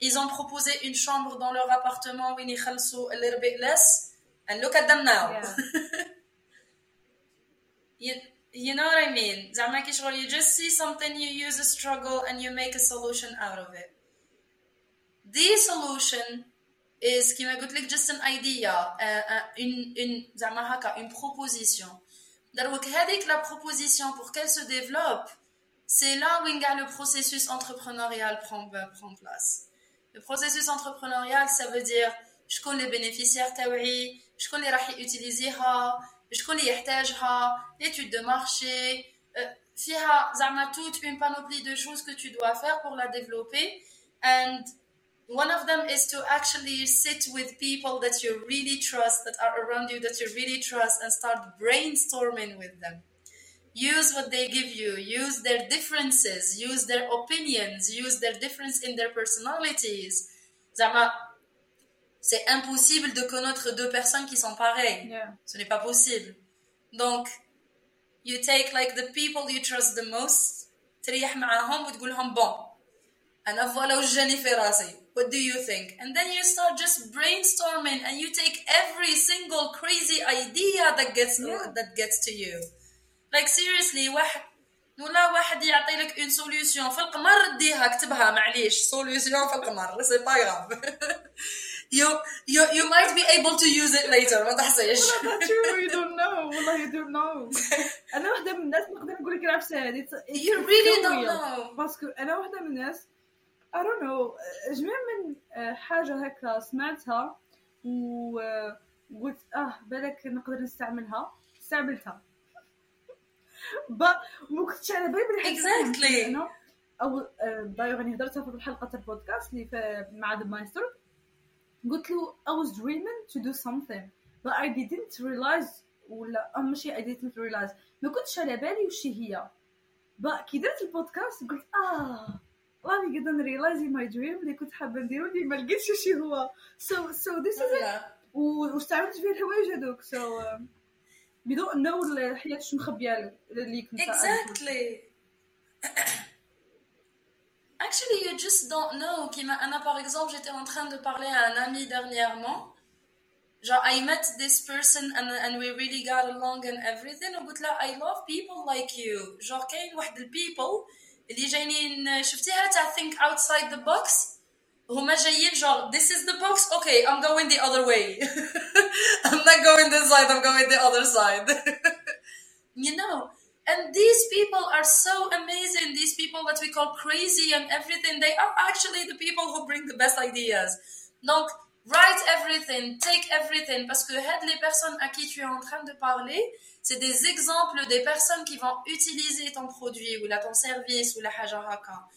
S2: ils ont proposé une chambre dans leur appartement وين يخلصوا a little bit less and look at them now
S1: yeah
S2: you, you know what I mean زعما كي شغل you just see something you use a struggle and you make a solution out of it the solution is كيما قلت لك just an idea uh, uh, une, une زعما هكا une proposition دروك هذيك la proposition pour qu'elle se développe c'est là où كاع le processus entrepreneurial prend, prend place le processus entrepreneurial ça veut dire شكون les bénéficiaires تاوعي شكون اللي راح يوتيليزيها شكون اللي يحتاجها l'étude de marché euh, فيها زعما toute une panoplie de choses que tu dois faire pour la développer and one of them is to actually sit with people that you really trust that are around you that you really trust and start brainstorming with them use what they give you use their differences use their opinions use their difference in their personalities زعما c'est impossible de connaître deux personnes qui sont pareilles
S1: yeah
S2: ce n'est pas possible donc you take like the people you trust the most تريح معاهم وتقول لهم bon انا فوالا وش جاني في راسي what do you think and then you start just brainstorming and you take every single crazy idea that gets
S1: Yeah.
S2: that gets to you like seriously واحد ولا واحد يعطي لك اون سوليوشن في القمر ديها اكتبها معليش سوليوشن في القمر سي با غاف you you you might be able to use it later. ما تحسيش
S1: you. Don't know. والله you don't know. أنا واحدة من الناس نقدر نقول لك نعرف هذه
S2: you really don't know.
S1: باسكو أنا واحدة من الناس I don't know. جميع من آه، حاجة هكا سمعتها وقلت آه بالك نقدر نستعملها. استعملتها. ما كنتش على بالي
S2: بلي اكزاكتلي
S1: أو دايوغ راني هضرتها في تاع البودكاست اللي مع ذا مايستر قلت له I was dreaming to do something but I didn't realize ولا ماشي I didn't realize. ما كنتش على بالي وش هي. But كي درت البودكاست قلت آه راني قاعدة نريلايزي ماي دريم اللي كنت حابة نديرو اللي ما لقيتش وش هو. So so this is it. واستعملت فيه الحوايج هذوك so um, بدون نو الحياة شو مخبية اللي كنت
S2: exactly. Actually, you just don't know. Anna, par exemple, j'étais en train de parler à un ami dernièrement. Genre, I met this person and, and we really got along and everything. وقلت له I love people like you. Genre, كاين واحد البيبل اللي جايين شفتيها تاع think outside the box هما جايين genre this is the box okay I'm going the other way I'm not going this side I'm going the other side you know and these people are so amazing. These people that we call crazy and everything, they are actually the people who bring the best ideas. Donc, write everything, take everything, parce que les personnes à qui tu es en train de parler, c'est des exemples des personnes qui vont utiliser ton produit ou là, ton service ou la hajaraka.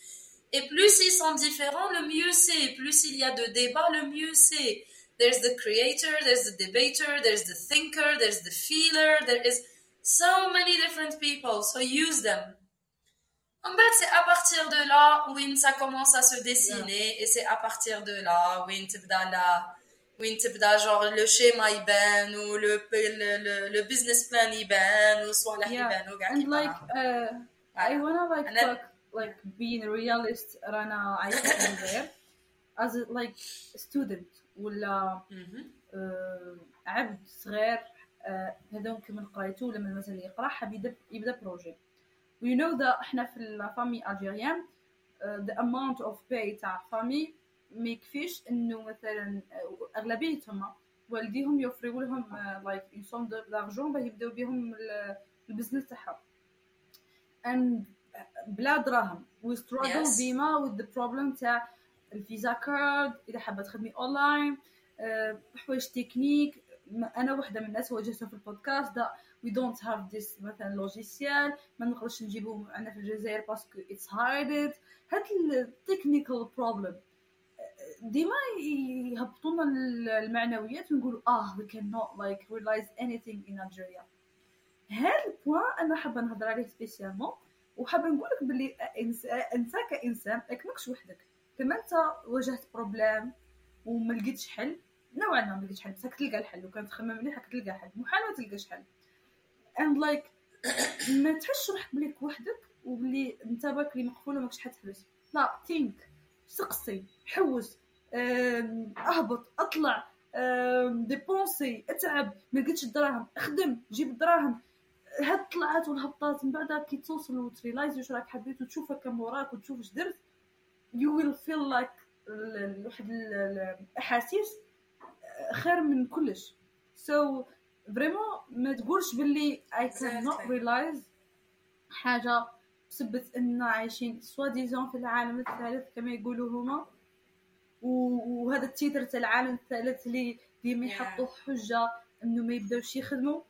S2: Et plus ils sont différents, le mieux c'est. Plus il y a de débats, le mieux c'est. There's the creator, there's the debater, there's the thinker, there's the feeler, there is so many different people, so use them. En fait, c'est à partir de là où ça commence à se dessiner et c'est à partir de là où تبدا لا وين تبدا genre le schéma يبان ou le le le business plan يبان وصوالح يبانوا كاع
S1: and like uh, I wanna like talk like being a realist رانا عايشة there as a, like student ولا uh, عبد صغير هذوك من قرايته ولا من مازال يقرا حاب يبدا يبدا بروجي. وي نو ذا إحنا في الفامي الجيريان ذا اماونت اوف باي تاع فامي ما يكفيش إنه مثلا أغلبيتهم والديهم يوفروا لهم لايك اون سوم دارجون باه يبداو بهم البزنس تاعهم. And بلا دراهم وي ستراغل ديما with the problem تاع الفيزا كارد إذا حابة تخدمي اونلاين حوايج تكنيك أنا وحدة من الناس واجهتها في البودكاست دا وي دونت هاف ذيس مثلا لوجيسيال ما نقدرش نجيبو عندنا في الجزائر باسكو اتس هايدد هاد التكنيكال بروبلم ديما يهبطونا المعنويات ونقولوا آه we cannot like realize anything in Algeria. هاد البوان أنا حابة نهضر عليه سبيسيالمون وحابة نقول لك باللي انت كإنسان ماكش وحدك. كما أنت واجهت بروبليم وما لقيتش حل نوعا ما ما لقيتش حل بس تلقى الحل لو كان تخمم مليح تلقى حل محال ما تلقاش حل. And like ما تحسش روحك بليك وحدك وبلي انت باك اللي مقفول وماكش حتحبس لا تينك سقسي حوس اهبط اطلع ديبونسي اتعب ما لقيتش الدراهم اخدم جيب الدراهم. هاد الطلعات والهبطات من بعد كي توصل وتريلايز واش راك حبيت وتشوف هكا موراك وتشوف واش درت يو ويل فيل لايك واحد الأحاسيس خير من كلش. سو so, فريمون ما تقولش باللي اي كان نوت ريلايز حاجة بسبة اننا عايشين. سوا ديزون في العالم الثالث كما يقولوا هما. وهذا التيتر تاع العالم الثالث اللي ديما يحطوا حجة إنه ما يبداوش يخدموا.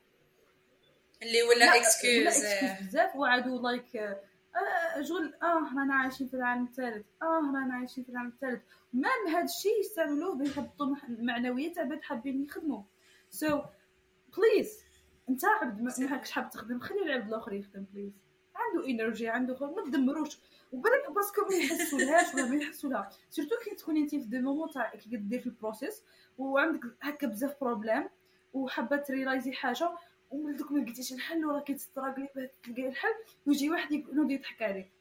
S2: اللي ولا اكسكيوز
S1: بزاف. وعدوا لايك آه جول آه رانا عايشين في العالم الثالث. آه رانا عايشين في العالم الثالث. مام هذا الشيء يستعملوه باش يهبطوا المعنويات عباد حابين يخدموا. سو so, بليز انت عبد ما هكش حاب تخدم خلي العبد الآخر يخدم بليز عنده انرجي عنده خير ما تدمروش. وبالك باسكو ما يحسولهاش ولا ما يحسولها. سيرتو كي تكوني انت في دي مومون تاع كي دير في البروسيس وعندك هكا بزاف بروبليم وحابة تريلايزي حاجة. وملدك ما لقيتيش الحل وراكي تستراغلي باه تلقاي الحل ويجي واحد يقول يضحك عليك.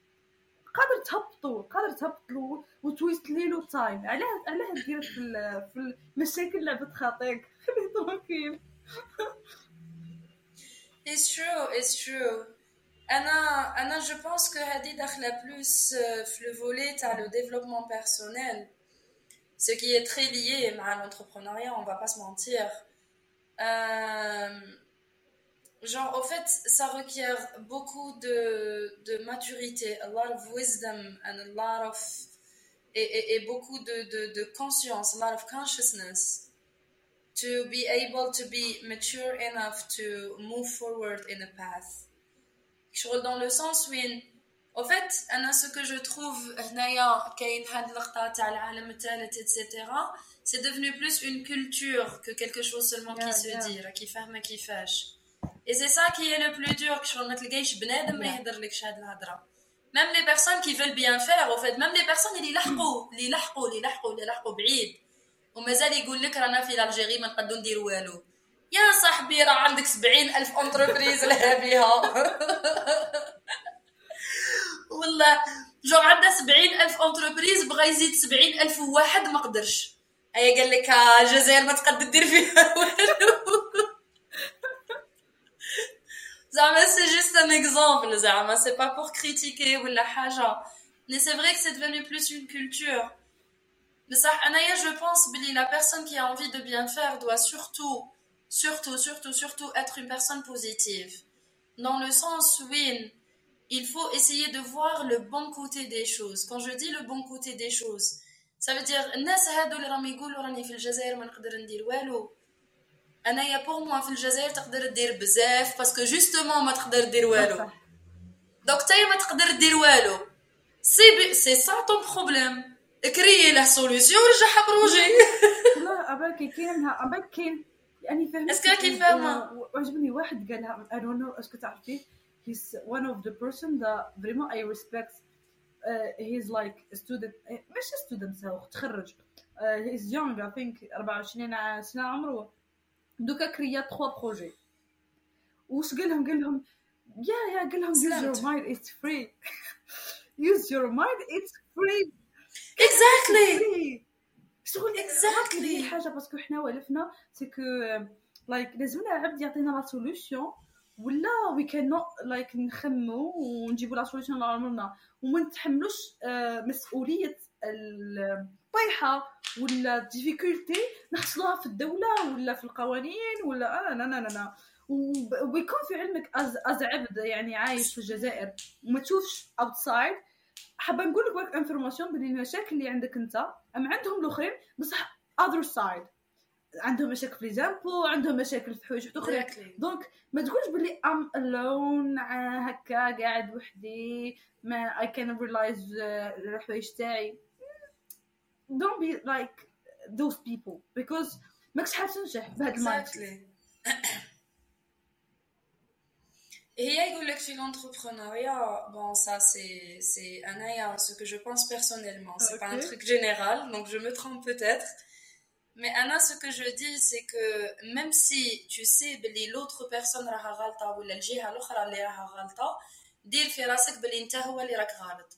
S1: قادر تهبطوا قادر تهبطوا وتويست ليلو تايم علاه علاه دير في في المشاكل لعبة خاطيك. خليه ترانكيل
S2: It's true, it's true. Anna, Anna, je pense que Hadi la plus euh, le volet à le développement personnel, ce qui est très lié à l'entrepreneuriat, on va pas se mentir. Euh, Genre, en fait, ça requiert beaucoup de, de maturité, a lot of wisdom and a lot of. et, et, beaucoup de, de, de, conscience, a lot of consciousness, to be able to be mature enough to move forward in a path. Je roule dans le sens où, en fait, ce que je trouve, etc., c'est devenu plus une culture que quelque chose seulement qui se dit, qui ferme, et qui fâche. Et c'est ça qui est le plus dur que شغل ما تلقايش بنادم ما يهدرلكش هاد الهضره même les personnes qui veulent bien faire au fait même les personnes اللي لحقوا اللي لحقوا اللي لحقوا اللي لحقوا بعيد ومازال يقول لك رانا في الجيري ما نقدروا نديروا والو يا صاحبي راه عندك سبعين ألف أنتربريز لها بها والله جو عندها سبعين ألف أنتربريز بغا يزيد سبعين ألف واحد ما قدرش هيا قال لك الجزائر ما تقدر دير فيها والو زعما سي جوست ان اكزومبل زعما سي با بور كريتيكي ولا حاجه mais c'est vrai que c'est devenu plus une culture بصح انايا je pense بلي la personne qui a envie de bien faire doit surtout surtout, surtout, surtout être une personne positive. Dans le sens où il faut essayer de voir le bon côté des choses. Quand je dis le bon côté des choses, ça veut dire الناس هادو اللي راهم يقولوا راني في الجزائر ما نقدر ندير والو انايا بور موا في الجزائر تقدر دير بزاف باسكو جوستومون ما تقدر دير والو. دونك تاي ما تقدر دير والو. سي سي سا طون بروبليم كريي له سوليسيون ورجعها بروجي
S1: لا اباكي كاين أباك كاين. يعني
S2: فهمت اسكو كيف؟ فاهمه
S1: وعجبني واحد قالها I don't know اسكو تعرفيه he's one of the person that vraiment I respect. Uh, he's like a student مش student هو تخرج. Uh, he's young I think 24 سنة عمره. دوكا كريا 3 بروجي. وش قال لهم قال لهم يا يا قال لهم use your mind it's free. use your mind it's free.
S2: Exactly.
S1: شغل اكزاكتلي حاجة باسكو حنا والفنا سي كو لايك لازمنا عبد يعطينا لا سوليوشن ولا وي كان نوت لايك نخمو ونجيبو لا سوليوشن لعمرنا وما نتحملوش مسؤولية الطيحه ولا ديفيكولتي نحصلوها في الدولة ولا في القوانين ولا أنا لا لا ويكون في علمك از عبد يعني عايش في الجزائر. وما تشوفش اوتسايد حابة نقول لك انفورماسيون بلي المشاكل اللي عندك أنت. أم عندهم الأخرين بصح اذر سايد عندهم مشاكل في ليزامبو عندهم مشاكل في حوايج أخرى. دونك ما تقولش بلي ام الون هكا قاعد وحدي ما اي كان ريلايز الحوايج تاعي. don't be like those people because ماكش حاب تنجح بهذا المايند
S2: Et il y a l'entrepreneuriat, bon, ça c'est, c'est un ce que je pense personnellement. C'est pas un truc général, donc je me trompe peut-être. Mais Anna, ce que je dis, c'est que même si tu sais que l'autre personne راها غلطة ولا الجهة الأخرى اللي راها غلطة دير في راسك بلي انت هو اللي راك غلط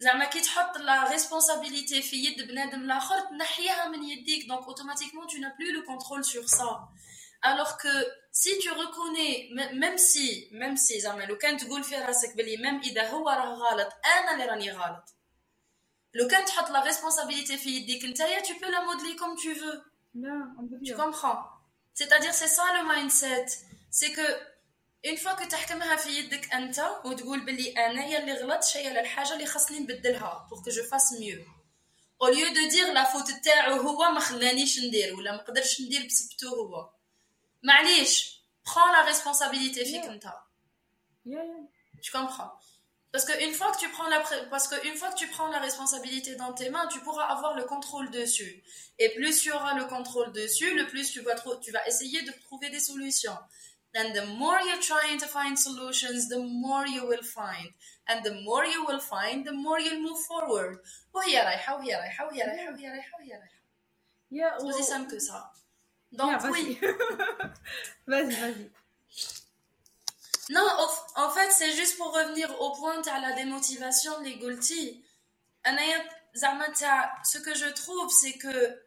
S2: زعما كي تحط لا ريسبونسابيلتي في يد بنادم الاخر تنحيها من يديك دونك اوتوماتيكمون tu n'as plus le contrôle sur ça alors que si tu reconnais même si même si زعما لو كان تقول في راسك بلي ميم اذا هو راه غلط انا اللي راني غلط لو كان تحط لا ريسبونسابيلتي في يديك نتايا tu peux la modeler comme tu veux tu comprends c'est-à-dire c'est ça le mindset c'est que une fois que تحكمها في يدك انت وتقول بلي انا هي اللي غلطت هي الحاجه اللي خاصني نبدلها pour que je fasse mieux au lieu de dire la faute تاعو هو ما خلانيش ندير ولا ما قدرش ندير بسبتو هو معليش prends la responsabilité فيك انت tu comprends parce que une fois que tu prends la parce que une fois que tu prends la responsabilité dans tes mains tu pourras avoir le contrôle dessus et plus tu auras le contrôle dessus le plus tu vas tu vas essayer de trouver des solutions and the more you're trying to find solutions the more you will find and the more you will find the more you'll move forward وهي رايحة وهي رايحة وهي رايحة وهي رايحة وهي رايحة
S1: Yeah,
S2: C'est aussi
S1: well-
S2: simple que ça.
S1: Yeah,
S2: Donc
S1: vas-y.
S2: oui.
S1: vas-y, vas-y.
S2: Non, au- en fait, c'est juste pour revenir au point à la démotivation de l'égulti. Ce que je trouve, c'est que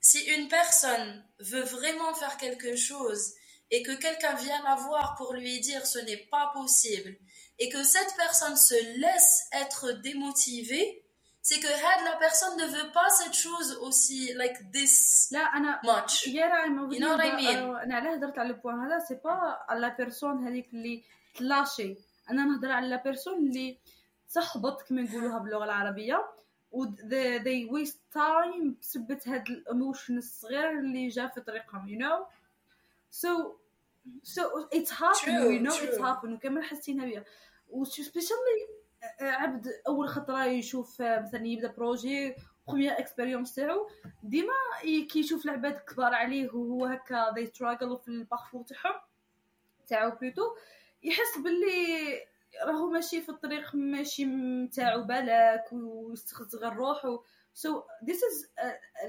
S2: si une personne veut vraiment faire quelque chose et que quelqu'un vient la voir pour lui dire ce n'est pas possible et que cette personne se laisse être démotivée, c'est que had, la personne ne veut pas cette chose aussi like this
S1: لا انا
S2: much.
S1: يا راه ما
S2: You know what I mean?
S1: انا علاه هضرت على البوان هذا سي با لا بيرسون هذيك اللي تلاشي انا نهضر على لا بيرسون اللي تحبط كما نقولوها باللغه العربيه و they, they waste time بسبة هاد الايموشن الصغير اللي جا في طريقهم you know so so it's happen
S2: True,
S1: you know it's
S2: true.
S1: happen وكمان حسينا بها و سبيشالي عبد أول خطره يشوف آه، مثلا يبدأ بروجي بروميير اكسبيريونس تاعو. ديما ي- كيشوف العباد كبار عليه وهو هكا they struggle في الباركور تاعهم تاعو بلوتو يحس باللي راهو ماشي في الطريق ماشي متاعو بالك ويستغل روحو سو ذيس از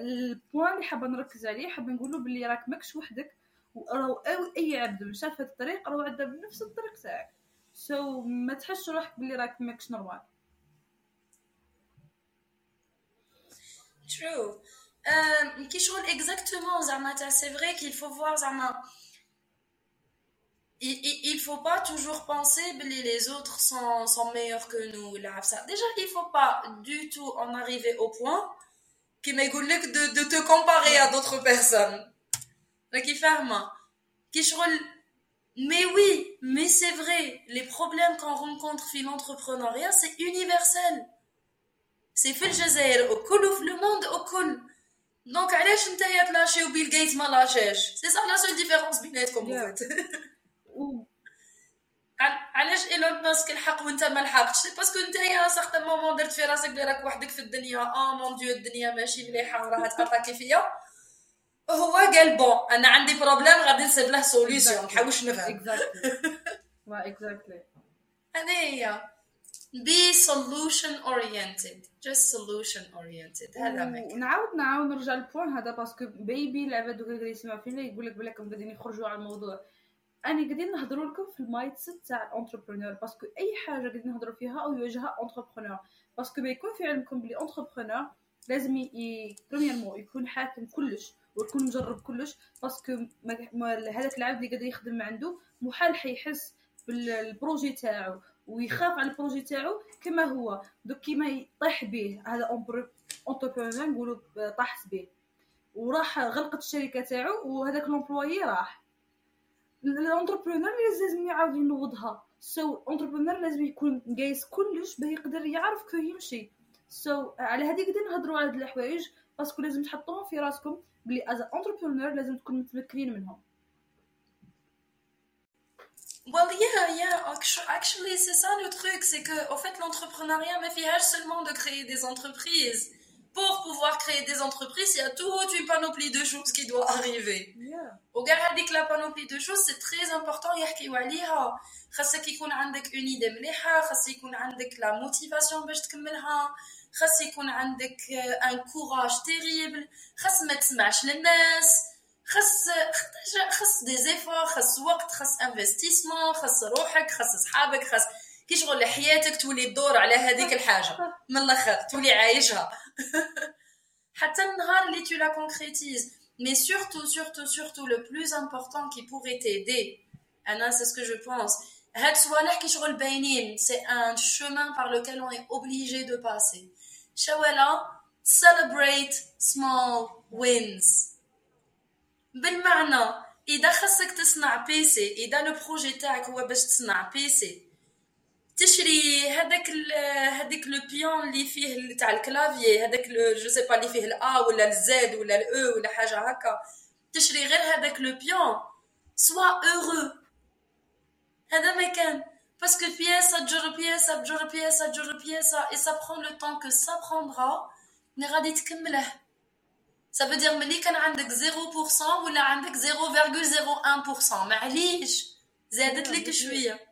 S1: البوان اللي حابة نركز عليه حابة نقوله باللي راك ماكش وحدك. وراهو أو اي عبد مشى في هاد الطريق راهو عدى بنفس الطريق تاعك سو ما تحسش روحك باللي راك ماكش نورمال
S2: True. Euh, qui شغل exactement زعما تاع c'est vrai qu'il faut voir زعما il, il, il faut pas toujours penser que les autres sont, sont meilleurs que nous là, ça. déjà il faut pas du tout en arriver au point qui m'égoule de, de te comparer à d'autres personnes là qui ferme qui شغل mais oui mais c'est vrai les problèmes qu'on rencontre في l'entrepreneuriat c'est universel c'est في الجزائر وكل وفي le monde وكل دونك علاش نتايا تلاشي وبيل جيتس ما لاشاش سي سا لا سول ديفيرونس بيناتكم
S1: Yeah.
S2: yeah.
S1: و
S2: عل- علاش ايلون ماسك الحق وانت ما لحقتش سي باسكو نتايا سارتان مومون درت في راسك بلي راك وحدك في الدنيا اه مون ديو الدنيا ماشي مليحه وراها تاتاكي فيا هو قال بون أنا عندي بروبليم غادي نسيب له سوليسيون. نحاولش نفهم.
S1: اكزاكتلي اكزاكتلي
S2: هذه هي. Be solution oriented. Just solution oriented. هذا مك
S1: ونعاود نعاود نرجع للبوان هذا باسكو بيبي العباد دوكا قاعدين يسمعوا فينا يقول لك بلاكم قاعدين يخرجوا على الموضوع. أنا قاعدين نهضروا لكم في المايند سيت تاع الانتربرونور باسكو أي حاجة قاعدين نهضروا فيها أو يواجهها انتربرونور باسكو ما يكون في علمكم بلي انتربرونور لازم ي يكون حاكم كلش. ويكون مجرب كلش باسكو هذاك العبد اللي قاعد يخدم عنده محال حيحس بالبروجي تاعو ويخاف على البروجي تاعو كما هو. دوك كيما يطيح به هذا اونتربرونور نقولوا طاح به وراح غلقت الشركة تاعو وهذاك لومبلويي راح. الانتربرونور لازم يعاود ينوضها. سو so, انتربرونور لازم يكون قايس كلش باه يقدر يعرف كيف يمشي. سو so, على هذه قاعدين نهضروا على هاد الحوايج. باسكو لازم تحطوهم في راسكم بلي از انتربرونور لازم تكون متمكنين منهم
S2: Well, yeah, yeah. actu- Actually, c'est ça le truc, c'est que, au fait, l'entrepreneuriat me fait seulement de créer des entreprises. Pour pouvoir créer des entreprises, il y a toute une panoplie de choses qui doit arriver. وقاعد هذيك لا بانوبلي دو شوز سي تري امبورطون يحكيو عليها خاصك يكون عندك اون ايدي مليحه خاص يكون عندك لا موتيفاسيون باش تكملها خاص يكون عندك ان كوراج تيريبل خاص ما تسمعش للناس خاص خاص- خاص دي زيفور خاص وقت خاص انفستيسمون خاص روحك خاص صحابك خاص كي شغل حياتك تولي تدور على هذيك الحاجة من الآخر تولي عايشها حتى النهار اللي la concrétises mais surtout surtout surtout le plus important qui pourrait t'aider Anna c'est ce que je pense هاد صوالح كي شغل باينين un chemin par lequel on est obligé de passer شوالا celebrate small wins بالمعنى اذا خصك تصنع بيسي اذا لو بروجي تاعك هو باش تصنع بيسي تشري هذاك هذاك لو بيون اللي فيه تاع الكلافيي هذاك لو جو سي با اللي فيه الا ولا الزد ولا الاو ولا حاجة هكا. تشري غير هذاك لو بيون. سوا heureux. هذا ما كان. باسكو بياسه تجر بياسه تجر بياسه تجر بياسه et ça prend le temps que ça prendra. مي غادي تكمله ça veut dire ملي كان عندك 0% ولا عندك 0,01% معليش زادت لك شوية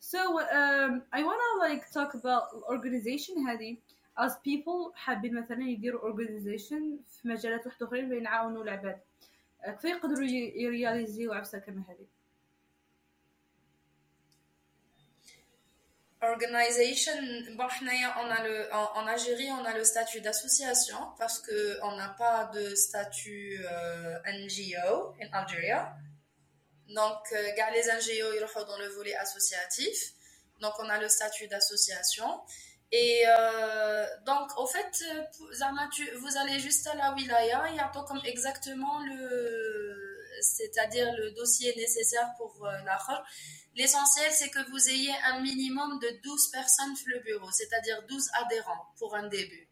S1: So um, I wanna like talk about organization هذه as people حابين مثلا يديروا organization في مجالات واحدة أخرين بين يعاونوا العباد. كيف يقدروا يرياليزيو عفسة كما هذه؟
S2: Organisation, bon, on a le, en, en, Algérie, on a le statut d'association parce que on n'a pas de statut euh, NGO en Algérie. Donc, euh, les NGO, ils sont dans le volet associatif. Donc, on a le statut d'association. Et euh, donc, au fait, vous allez juste à la wilaya, il y a comme exactement le, c'est-à-dire le dossier nécessaire pour euh, la L'essentiel, c'est que vous ayez un minimum de 12 personnes sur le bureau, c'est-à-dire 12 adhérents pour un début.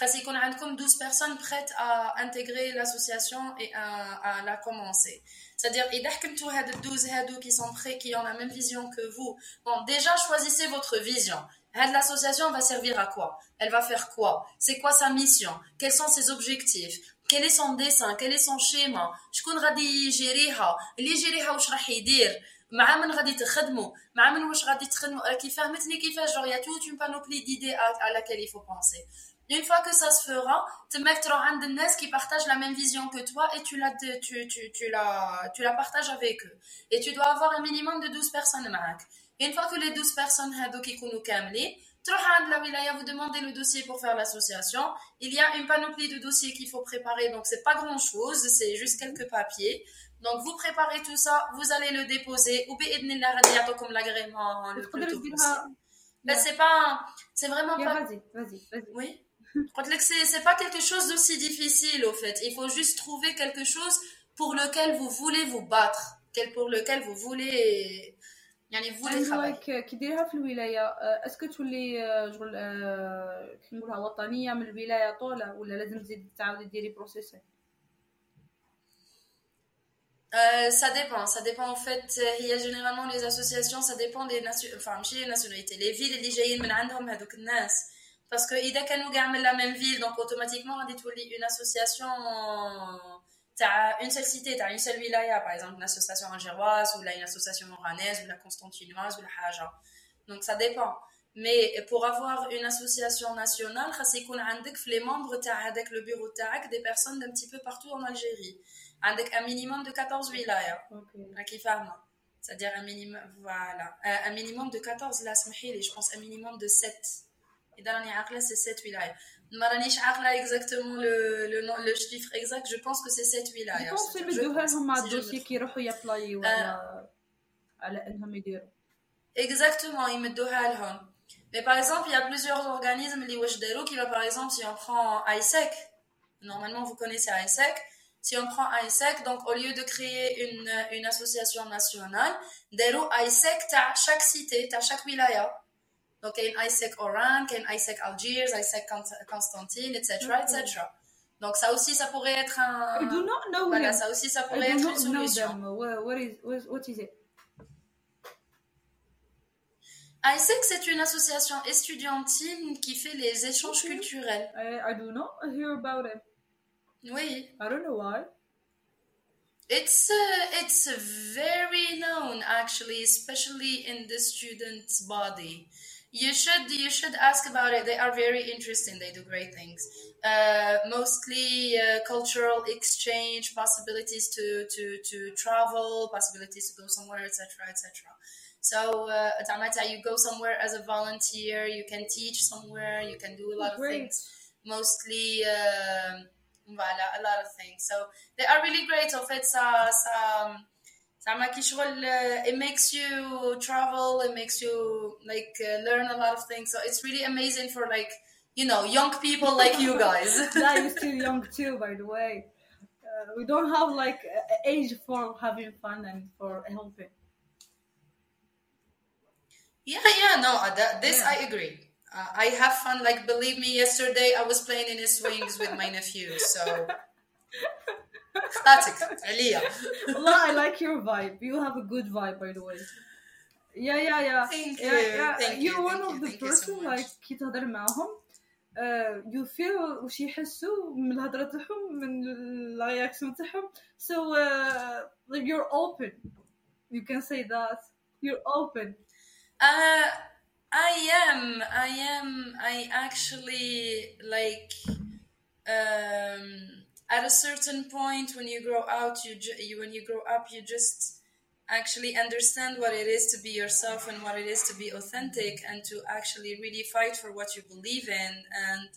S2: Après, qu'on a comme 12 personnes prêtes à intégrer l'association et à, la commencer. C'est-à-dire, il y a 12 qui sont prêts, qui ont la même vision que vous. Bon, déjà, choisissez votre vision. L'association va servir à quoi Elle va faire quoi C'est quoi sa mission Quels sont ses objectifs quel est son dessin quel est son schéma شكون غادي يجيريها اللي يجيريها واش راح يدير مع من غادي تخدموا مع من واش غادي تخدموا راكي فهمتني كيفاش جور يا توت اون بانوبلي ديدي à laquelle il faut penser Une fois que ça se fera, tu trouveras des gens qui partagent la même vision que toi et tu la, tu, tu, tu, la, tu la partages avec eux. Et tu dois avoir un minimum de 12 personnes avec. Une fois que les 12 personnes qui sont kamli, tu la wilaya, vous demandez le dossier pour faire l'association. Il y a une panoplie de dossiers qu'il faut préparer, donc c'est pas grand chose, c'est juste quelques papiers. Donc vous préparez tout ça, vous allez le déposer, ou comme l'agrément euh, le plus tôt possible. Euh, ben, c'est pas, c'est vraiment pas.
S1: Vas-y, vas-y, vas-y.
S2: Oui. c'est pas quelque chose d'aussi difficile au fait. Il faut juste trouver quelque chose pour lequel vous voulez vous battre, pour lequel vous voulez يعني فولي
S1: ترافاي كي ديرها في الولايه اسكو تولي شغل كي نقولها وطنيه من الولايه طوله ولا لازم تزيد تعاودي ديري بروسيسي
S2: Euh, ça dépend, ça dépend en fait. Il y a généralement les associations, ça dépend des nations, enfin, chez les nationalités. Les villes, اللي جايين من عندهم هذوك الناس. Parce que إذا كانوا كاع من la même ville, donc automatiquement غادي تولي une association tu une seule cité, tu as une seule wilaya, par exemple une association angéroise ou là, une association moranaise ou la constantinoise ou la haja. Donc ça dépend. Mais pour avoir une association nationale, c'est qu'on a les membres avec le bureau TAC des personnes d'un petit peu partout en Algérie. Avec un minimum de 14 wilayas. C'est-à-dire un minimum, voilà. Euh, un minimum de 14, là, je pense un minimum de 7. Et dans l'année c'est 7 wilayas. مارانيش عاقله اكزاكتومون لو لو لو شيفر اكزاكت جو بونس كو سي سيت ولايه
S1: جو بونس يمدوها لهم مع الدوسي كي يروحوا يابلايو على على انهم يديروا
S2: اكزاكتومون يمدوها لهم Mais par exemple, il y a plusieurs organismes li qui va par exemple si on prend ISEC, normalement vous connaissez ISEC, si on prend ISEC, donc au lieu de créer une, une association nationale, dero ISEC t'as chaque cité, t'as chaque wilaya. Donc, il y a ISEC Oran, il y a ISEC Algiers, ISEC Constantine, etc., etc. Donc, ça aussi, ça pourrait être un.
S1: I do not know
S2: voilà, ça aussi, ça pourrait être une solution.
S1: What, what, is, what is it?
S2: ISEC, c'est une association estudiantine qui fait les échanges okay. culturels.
S1: I, I do not hear about it.
S2: Oui.
S1: I don't know why.
S2: It's uh, it's very known actually, especially in the student body you should you should ask about it. They are very interesting. They do great things. Uh, mostly uh, cultural exchange possibilities to to to travel possibilities to go somewhere etc etc so uh, you go somewhere as a volunteer you can teach somewhere you can do a lot great. of things. Mostly uh, a lot of things. So they are really great. Of it's uh, some it makes you travel it makes you like learn a lot of things so it's really amazing for like you know young people like you guys
S1: yeah you're still young too by the way uh, we don't have like age for having fun and for helping.
S2: Yeah, yeah, no, uh, that, this
S1: Yeah.
S2: I agree. Uh, I have fun. Like, believe me, yesterday I was playing in his swings with my nephew. So, static, Aliyah.
S1: Allah, I like your vibe. You have a good vibe, by the way. Yeah, yeah, yeah.
S2: Thank
S1: yeah,
S2: you,
S1: yeah.
S2: thank
S1: You're
S2: you,
S1: one
S2: thank
S1: of
S2: you,
S1: the
S2: thank you so
S1: person
S2: much.
S1: like كي تهضر معاهم uh, you feel وش يحسوا من الهضرة تاعهم من الرياكسيون تاعهم so uh, like you're open you can say that you're open
S2: Uh, I am. I am. I actually like. Um, at a certain point, when you grow out, you, you when you grow up, you just actually understand what it is to be yourself and what it is to be authentic, and to actually really fight for what you believe in. And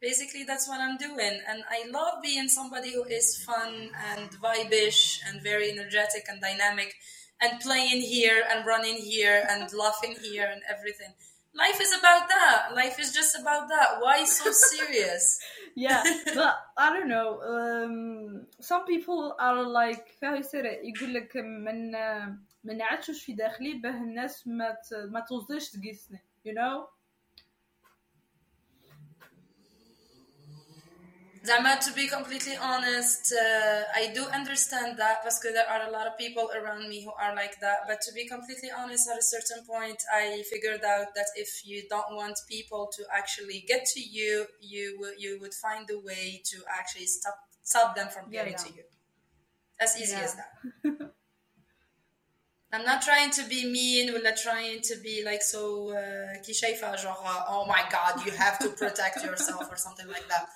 S2: basically, that's what I'm doing. And I love being somebody who is fun and vibish and very energetic and dynamic and playing here and running here and laughing here and everything Life is about that. Life is just about that. Why so serious?
S1: yeah but I don't know um, some people are like how you say it يقول لك من ما نعتش في داخلي باه الناس ما ت- ما توصلش تقيسني you know
S2: Zama, to be completely honest, uh, I do understand that because there are a lot of people around me who are like that. But to be completely honest, at a certain point, I figured out that if you don't want people to actually get to you, you will- you would find a way to actually stop stop them from
S1: Yeah,
S2: getting
S1: yeah.
S2: to you. As easy
S1: Yeah.
S2: as that. I'm not trying to be mean or trying to be like so uh, كي شايفة genre, oh my god you have to protect yourself or something like that.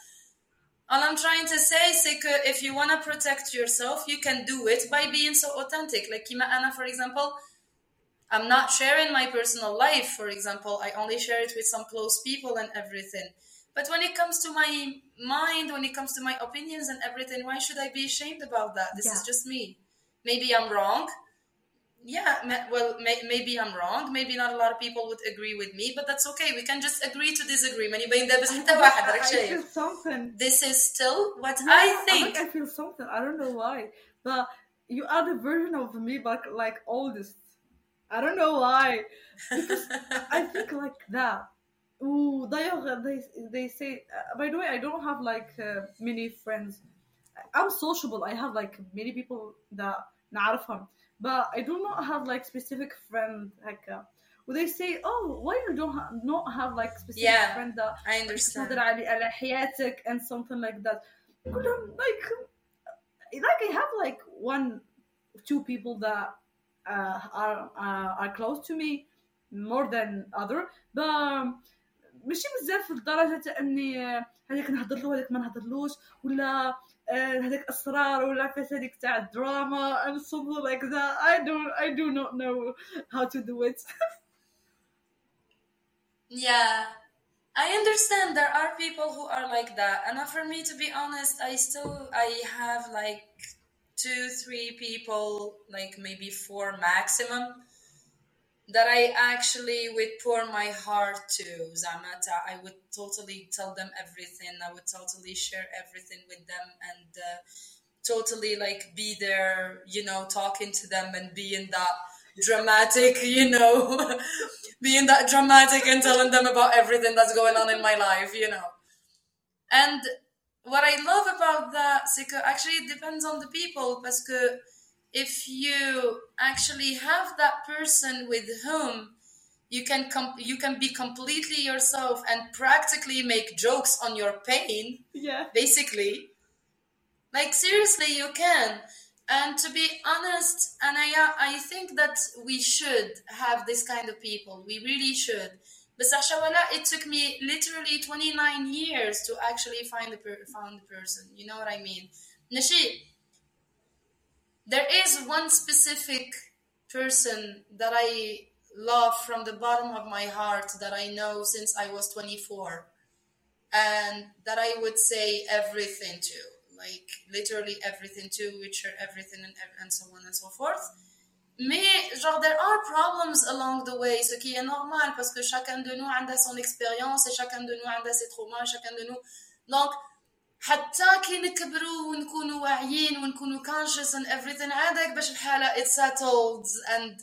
S2: all I'm trying to say is que uh, if you want to protect yourself, you can do it by being so authentic. Like Kima Anna, for example, I'm not sharing my personal life, for example. I only share it with some close people and everything. But when it comes to my mind, when it comes to my opinions and everything, why should I be ashamed about that? This is just me. Maybe I'm wrong Yeah, ma- well, may- maybe I'm wrong. Maybe not a lot of people would agree with me, but that's okay. We can just agree to disagree. ما يبين ده بس حتى واحد راك
S1: I
S2: شايف.
S1: feel something
S2: This is still what
S1: Yeah,
S2: I
S1: like
S2: think.
S1: I feel something. I don't know why, but you are the version of me, but like oldest. I don't know why. Because I think like that. Ooh, d'ailleurs, they they say. Uh, by the way, I don't have like uh, many friends. I'm sociable. I have like many people that نعرفهم, but I do not have like specific friend like. Uh, well, they say, oh, why you don't ha- not have like specific
S2: Yeah.
S1: friend that
S2: I understand.
S1: تهضر على على حياتك and something like that كلهم like like I have like one two people that uh, are uh, are close to me more than other but ماشي بزاف لدرجة تاع اني آه، هذاك نهضر له هذاك ما نهضرلوش ولا آه، هذاك اسرار ولا عفاس هذيك تاع الدراما and something like that I don't I do not know how to do it
S2: Yeah, I understand there are people who are like that, and uh, for me, to be honest, I still I have like two, three people, like maybe four maximum, that I actually would pour my heart to. Zamata, I would totally tell them everything. I would totally share everything with them, and uh, totally like be there, you know, talking to them and being that dramatic, you know, being that dramatic and telling them about everything that's going on in my life, you know. And what I love about that, actually it depends on the people, que if you actually have that person with whom you can com- you can be completely yourself and practically make jokes on your pain
S1: yeah
S2: basically. Like seriously, you can. And to be honest, and I I think that we should have this kind of people. We really should. But Shawala, it took me literally 29 years to actually find the per- found the person. You know what I mean? Nashi, there is one specific person that I love from the bottom of my heart that I know since I was 24 and that I would say everything to, like literally everything to, which are everything and, and so on and so forth. Mais genre there are problems along the way, ce qui est normal parce que chacun de nous a son expérience et chacun de nous a ses traumas, chacun de nous. Donc حتى كي نكبروا ونكونوا واعيين ونكونوا conscious and everything هذاك باش الحالة it settles and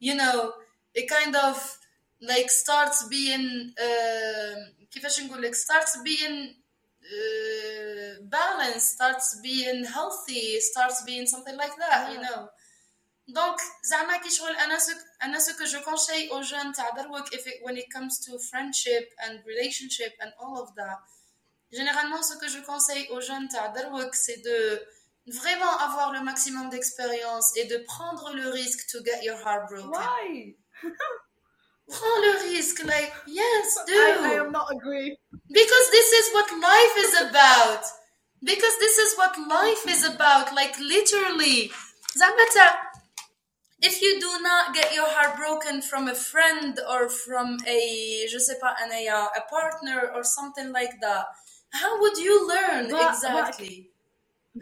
S2: you know it kind of like starts being uh, كيفاش نقول لك starts being uh, balanced starts being healthy starts being something like that you know donc زعما كي شغل أنا سو أنا que je conseille aux jeunes تاع دروك if it, when it comes to friendship and relationship and all of that Généralement, ce que je conseille aux jeunes Tadarwak, c'est de vraiment avoir le maximum d'expérience et de prendre le risque to get your heart broken.
S1: Why?
S2: Prends le risque, like, yes, do.
S1: I, I am not agree.
S2: Because this is what life is about. Because this is what life is about, like literally. Zamata, if you do not get your heart broken from a friend or from a, je sais pas, un, a, a partner or something like that, How would you learn exactly?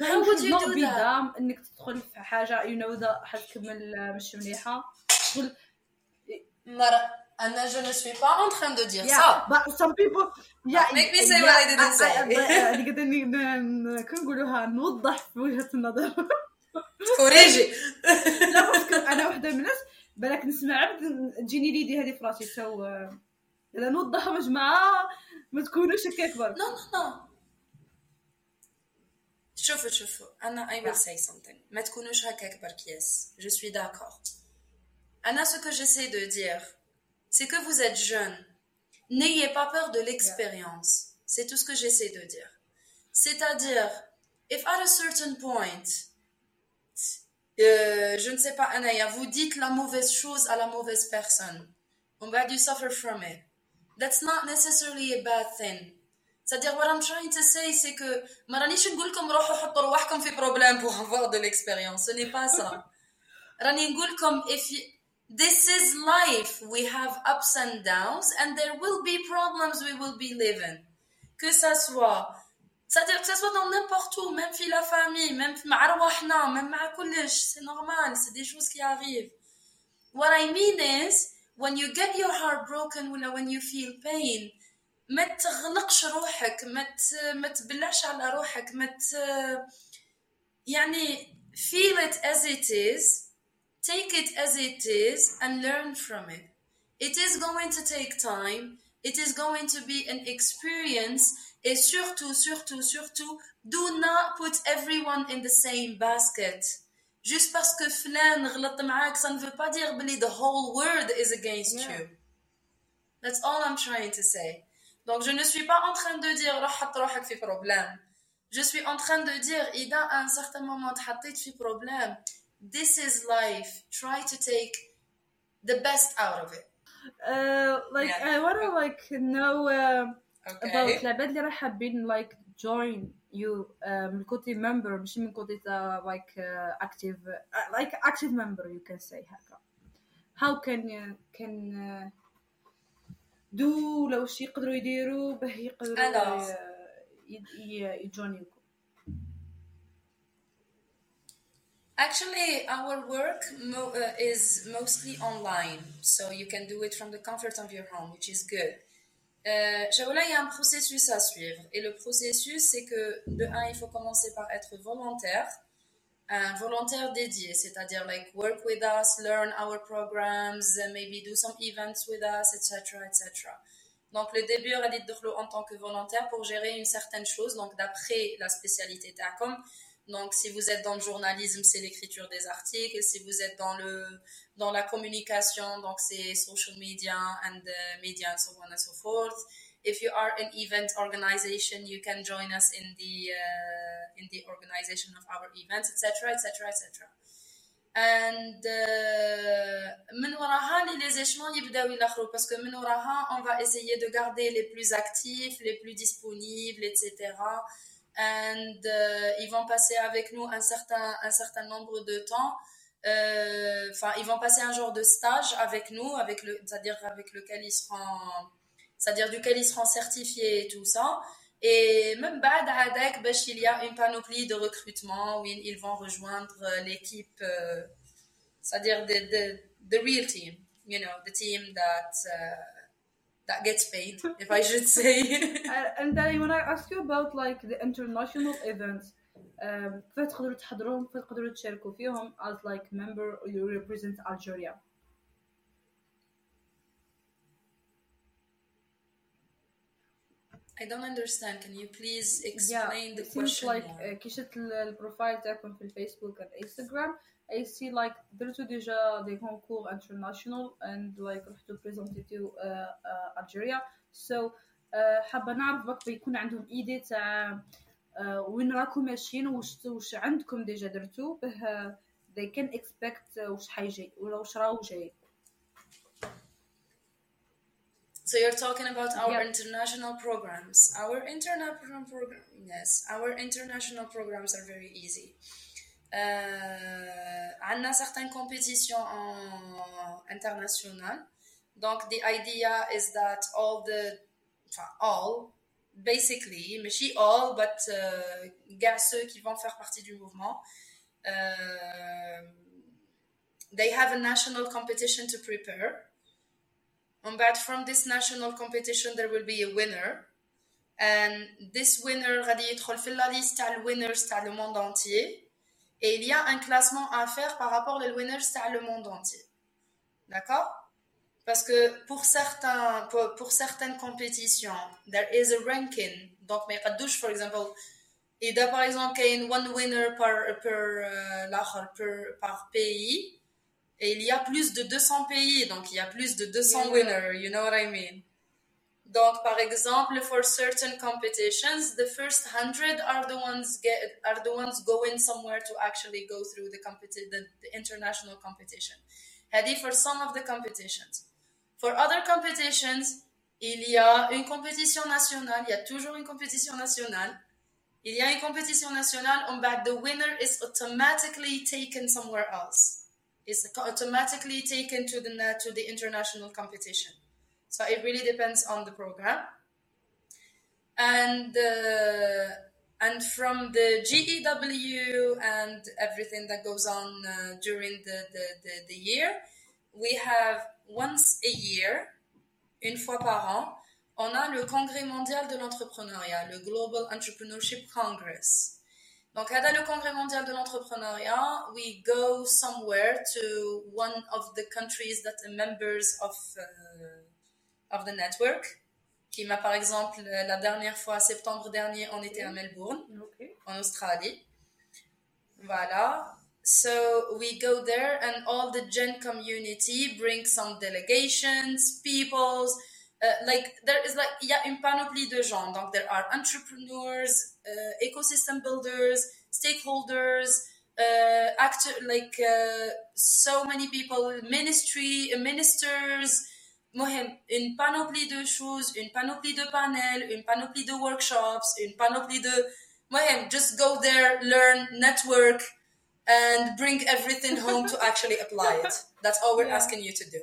S2: How would you do that?
S1: انك تدخل في حاجة you know that حد كمل آه، مش
S2: مليحة. تقول نرى أنا جو نو سوي با اون تران
S1: دو
S2: دير سا
S1: but some people yeah,
S2: make me say what I didn't
S1: أنا يعني قد اني كنقولوها نوضح في وجهة النظر.
S2: كوريجي
S1: لا أنا وحده من الناس بالك نسمع عبد تجيني ليدي هذه في راسي تو آه، نوضحها مجموعة ما تكونوش هكا كبر
S2: Non, non, non. شوفوا شوفوا أنا I will say something ما تكونوش هكاك بركياس je suis d'accord أنا ce que j'essaie de dire c'est que vous êtes jeune n'ayez pas peur de l'expérience c'est tout ce que j'essaie de dire c'est-à-dire if at a certain point euh, je ne sais pas Anaya vous dites la mauvaise chose à la mauvaise personne on va you suffer from it that's not necessarily a bad thing C'est-à-dire, what I'm trying to say, c'est que ما رانيش نقول لكم روحوا حطوا رواحكم في problème pour avoir de l'expérience. Ce n'est pas ça. راني نقول لكم if you, this is life, we have ups and downs, and there will be problems we will be living. Que ça soit, c'est-à-dire que ça soit dans n'importe où, même في la famille, même مع رواحنا, même مع كلش, c'est normal, c'est des choses qui arrivent. What I mean is, when you get your heart broken, ولا when you feel pain, ما تغلقش روحك ما ت... ما تبلعش على روحك ما ت... يعني feel it as it is take it as it is and learn from it it is going to take time it is going to be an experience et surtout surtout surtout do not put everyone in the same basket juste parce que فلان غلط معاك ça ne veut pas dire بلي the whole world is against
S1: Yeah.
S2: you That's all I'm trying to say. Donc, je ne suis pas en train de dire روح حط روحك في problème. Je suis en train de dire إذا à un certain moment تحطيت في problème, this is life. Try to take the best out of it.
S1: Uh, like
S2: Yeah.
S1: I wanna like know uh,
S2: Okay.
S1: about العباد اللي راح حابين like join you uh, من كوتي member ماشي من كوتي تا like uh, active uh, like active member you can say هكا how can you can uh, do لو شي يقدروا يديروا باه يقدروا
S2: Alors.
S1: يجونيوكم
S2: Actually, our work mo- uh, is mostly online, so you can do it from the comfort of your home, which is good. Euh, il y a un processus à suivre. Et le processus, c'est que, de un, il faut commencer par être volontaire, un volontaire dédié, c'est-à-dire, like, work with us, learn our programs, maybe do some events with us, etc., etc. Donc, le début, on en tant que volontaire pour gérer une certaine chose, donc d'après la spécialité TACOM. Donc, si vous êtes dans le journalisme, c'est l'écriture des articles. Si vous êtes dans le dans la communication, donc c'est social media and uh, media and so on and so forth. If you are an event organization, you can join us in the uh, in the organization of our events, etc., etc., etc. And uh, من وراها les les échelons يبداو يلاخروا parce que من وراها on va essayer de garder les plus actifs, les plus disponibles, etc. And uh, ils vont passer avec nous un certain un certain nombre de temps. Euh, Enfin, ils vont passer un genre de stage avec nous, avec le, c'est-à-dire avec lequel ils seront, c'est-à-dire duquel ils seront certifiés et tout ça. Et même بعد هذاك باش il y a une panoplie de recrutement où ils ils vont rejoindre euh, l'équipe, euh, c'est-à-dire the, the, the real team, you know, the team that uh, that gets paid if I should say
S1: Uh, and then when I ask you about like the international events um, كيف تقدروا تحضروهم كيف تقدروا تشاركوا فيهم as like member or you represent Algeria
S2: I don't understand can you please
S1: yeah
S2: explain the
S1: it seems
S2: question
S1: like
S2: more?
S1: uh, كي شفت ال- البروفايل تاعكم في الفيسبوك and Instagram I see like درتوا ديجا دي concours international and like رحتوا بريزونتيتيو uh, uh, Algeria so uh, حابة نعرف بك بيكون عندهم ايدي تاع uh, وين راكم ماشيين وش وش عندكم ديجا درتو به they can expect uh, وش حيجي ولا وش راهو جاي
S2: So you're talking about our
S1: Yeah.
S2: international programs. Our international program, yes, our international programs are very easy. Euh, on a certaines compétitions en- internationales. Donc the idea is that all the, enfin, all, basically, mais she all, but uh, gars, ceux qui vont faire partie du mouvement, uh, they have a national competition to prepare. Um, but from this national competition, there will be a winner. And this winner غادي يدخل في la liste تاع winners تاع le monde entier. Et il y a un classement à faire par rapport aux winners c'est le monde entier. D'accord? Parce que pour, certaines compétitions, there is a ranking. Donc, mais douche, par exemple, et a par exemple, il y a one winner euh, par, pays, et il y a plus de 200 pays, donc il y a plus de 200
S1: yeah.
S2: winners, you know what I mean? Donc, par exemple, for certain competitions, the first hundred are the ones get are the ones going somewhere to actually go through the competi- the, the international competition. Hadi for some of the competitions. For other competitions, il y a une compétition nationale. Il y a toujours une compétition nationale. Il y a une compétition nationale. On bat the winner is automatically taken somewhere else. It's automatically taken to the to the international competition. So it really depends on the program. And uh, and from the GEW and everything that goes on uh, during the, the, the, the, year, we have once a year, une fois par an, on a le Congrès mondial de l'entrepreneuriat, le Global Entrepreneurship Congress. Donc, à le Congrès mondial de l'entrepreneuriat, we go somewhere to one of the countries that are members of uh, of the network. Qui m'a, par exemple, la dernière fois, septembre dernier, on était à Melbourne
S1: okay
S2: en Australie. Voilà. So we go there and all the Gen community bring some delegations, peoples. Uh, like there is like il y a une panoplie de gens. Donc there are entrepreneurs, uh, ecosystem builders, stakeholders, uh, actor like uh, so many people, ministry, ministers مهم, une panoplie de choses, une panoplie de panels, une panoplie de workshops, une panoplie de مهم, just go there, learn, network, and bring everything home to actually apply it. That's all we're
S1: Yeah.
S2: asking you to do.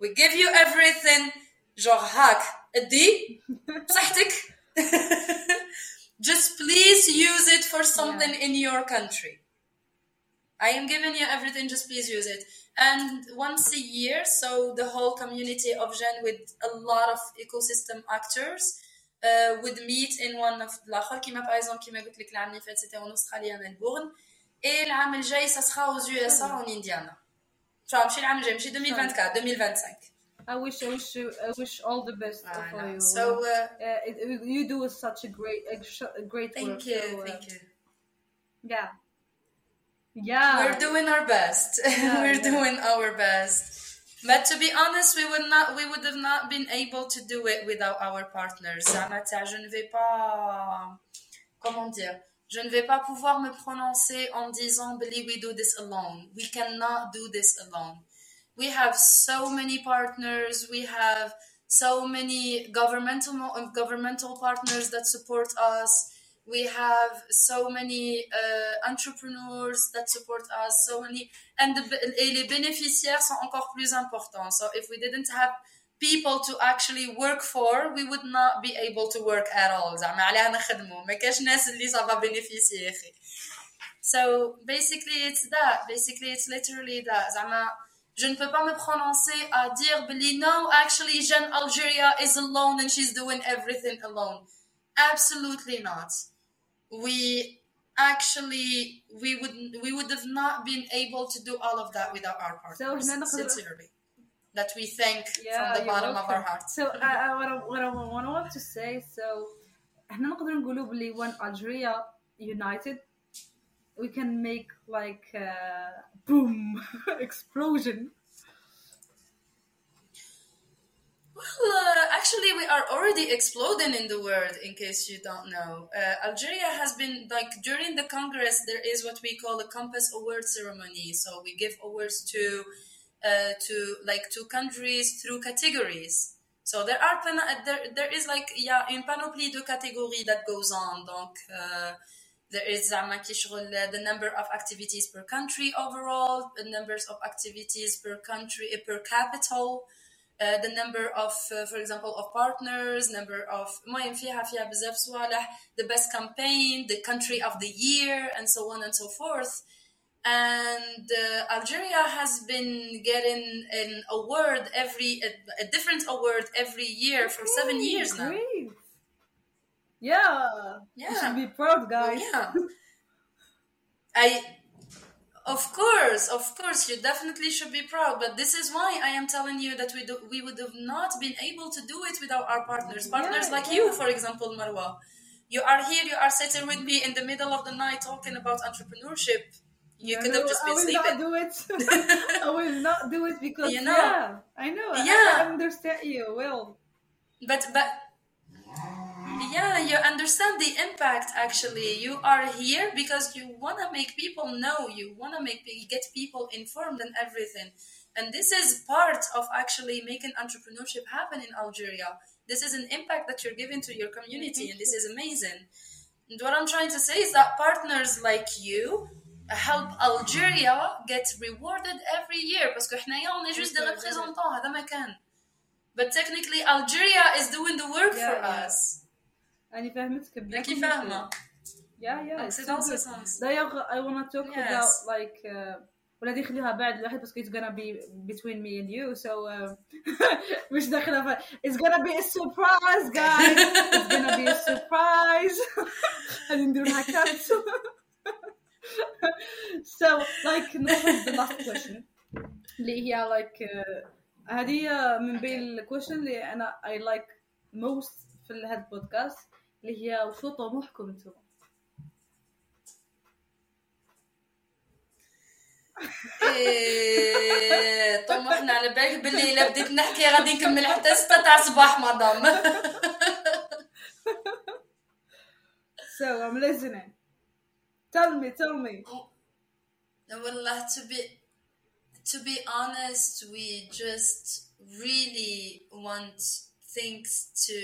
S2: We give you everything. genre هاك ادي بصحتك just please use it for something in your country I am giving you everything just please use it and once a year so the whole community of Gen with a lot of ecosystem actors uh, would meet in one of الاخر كيما par exemple كيما قلت لك العام اللي فات c'était en Australie à Melbourne et العام الجاي ça sera aux USA en Indiana شو ماشي العام الجاي ماشي 2024 2025
S1: I wish I wish you I wish all the best
S2: I
S1: for
S2: know.
S1: you
S2: So uh,
S1: uh, it, it- you do such a great a, sh- a great
S2: thank
S1: work
S2: you,
S1: so, uh,
S2: thank you.
S1: yeah yeah.
S2: We're doing our best. Yeah, we're
S1: yeah.
S2: doing our best. But to be honest we would not we would have not been able to do it without our partners. Amatia, je ne vais pas comment dire? Je ne vais pas pouvoir me prononcer en disant believe we do this alone. We cannot do this alone. We have so many partners. We have so many governmental governmental partners that support us we have so many uh, entrepreneurs that support us so many and the, et les bénéficiaires sont encore plus importants. So if we didn't have people to actually work for we would not be able to work at all. زعما عليها نخدموا ما كاش ناس اللي صافا بينيفيسي اخي so basically it's that. Basically it's literally that. زعما je ne peux pas me prononcer à dire Billy no actually GEN Algeria is alone and she's doing everything alone absolutely not We actually we would we would have not been able to do all of that without our partners.
S1: هنا نقدر-
S2: sincerely, that we thank
S1: Yeah,
S2: from the
S1: you're
S2: bottom of our
S1: welcome.
S2: hearts.
S1: So uh, uh, what I, what I, what I want to say so احنا نقدر نقولوا بلي when Algeria united we can make like uh, boom explosion
S2: Well, uh, actually, we are already exploding in the world. In case you don't know, uh, Algeria has been like during the Congress, there is what we call a Compass Award ceremony. So we give awards to uh, to like two countries through categories. So there are uh, there there is like yeah une panoplie de catégories that goes on. Donc uh, there is the number of activities per country overall, the numbers of activities per country eh, per capital. Uh, the number of, uh, for example, of partners, number of المهم فيها فيها بزاف صوالح, the best campaign, the country of the year, and so on and so forth. And uh, Algeria has been getting an award every, a, a different award every year for seven
S1: Great,
S2: years now.
S1: great. yeah you
S2: Yeah.
S1: should be proud guys
S2: Yeah. I, of course, of course, you definitely should be proud. But this is why I am telling you that we do, we would have not been able to do it without our partners. Partners
S1: Yeah,
S2: like
S1: yeah.
S2: you, for example, Marwa. You are here. You are sitting with me in the middle of the night talking about entrepreneurship. You could have just
S1: I
S2: been
S1: will
S2: sleeping.
S1: not do it. I will not do it because
S2: You know?
S1: yeah, I know. I-
S2: Yeah.
S1: I understand you well.
S2: but but yeah you understand the impact actually you are here because you want to make people know you want to make get people informed and everything and this is part of actually making entrepreneurship happen in algeria this is an impact that you're giving to your community and this is amazing and what i'm trying to say is that partners like you help Algeria get rewarded every year parce que حنايا on est juste des
S1: Okay,
S2: représentants هذا ما كان but technically Algeria is doing the work
S1: Yeah,
S2: for
S1: yeah.
S2: us
S1: أنا فاهمتك بلا
S2: راكي
S1: كل
S2: فاهمة
S1: شيء. Yeah, yeah.
S2: Donc,
S1: it's
S2: c'est
S1: so
S2: dans ce
S1: good.
S2: sens.
S1: D'ailleurs, I wanna talk
S2: Yes.
S1: about like uh, ولا دي خليها بعد الواحد بس it's gonna be between me and you so uh, مش داخلة ف... it's gonna be a surprise guys it's gonna be a surprise غادي نديرو لها cut so like ناخذ the last question اللي هي like uh, هذه من بين الكويشن اللي انا I like most في هذا البودكاست اللي هي وشو طموحكم أنتم
S2: إيه، طموحنا على بالك باللي الا بديت نحكي غادي نكمل حتى 6 تاع الصباح مدام.
S1: So I'm listening. Tell me tell me.
S2: والله to be to be honest we just really want things to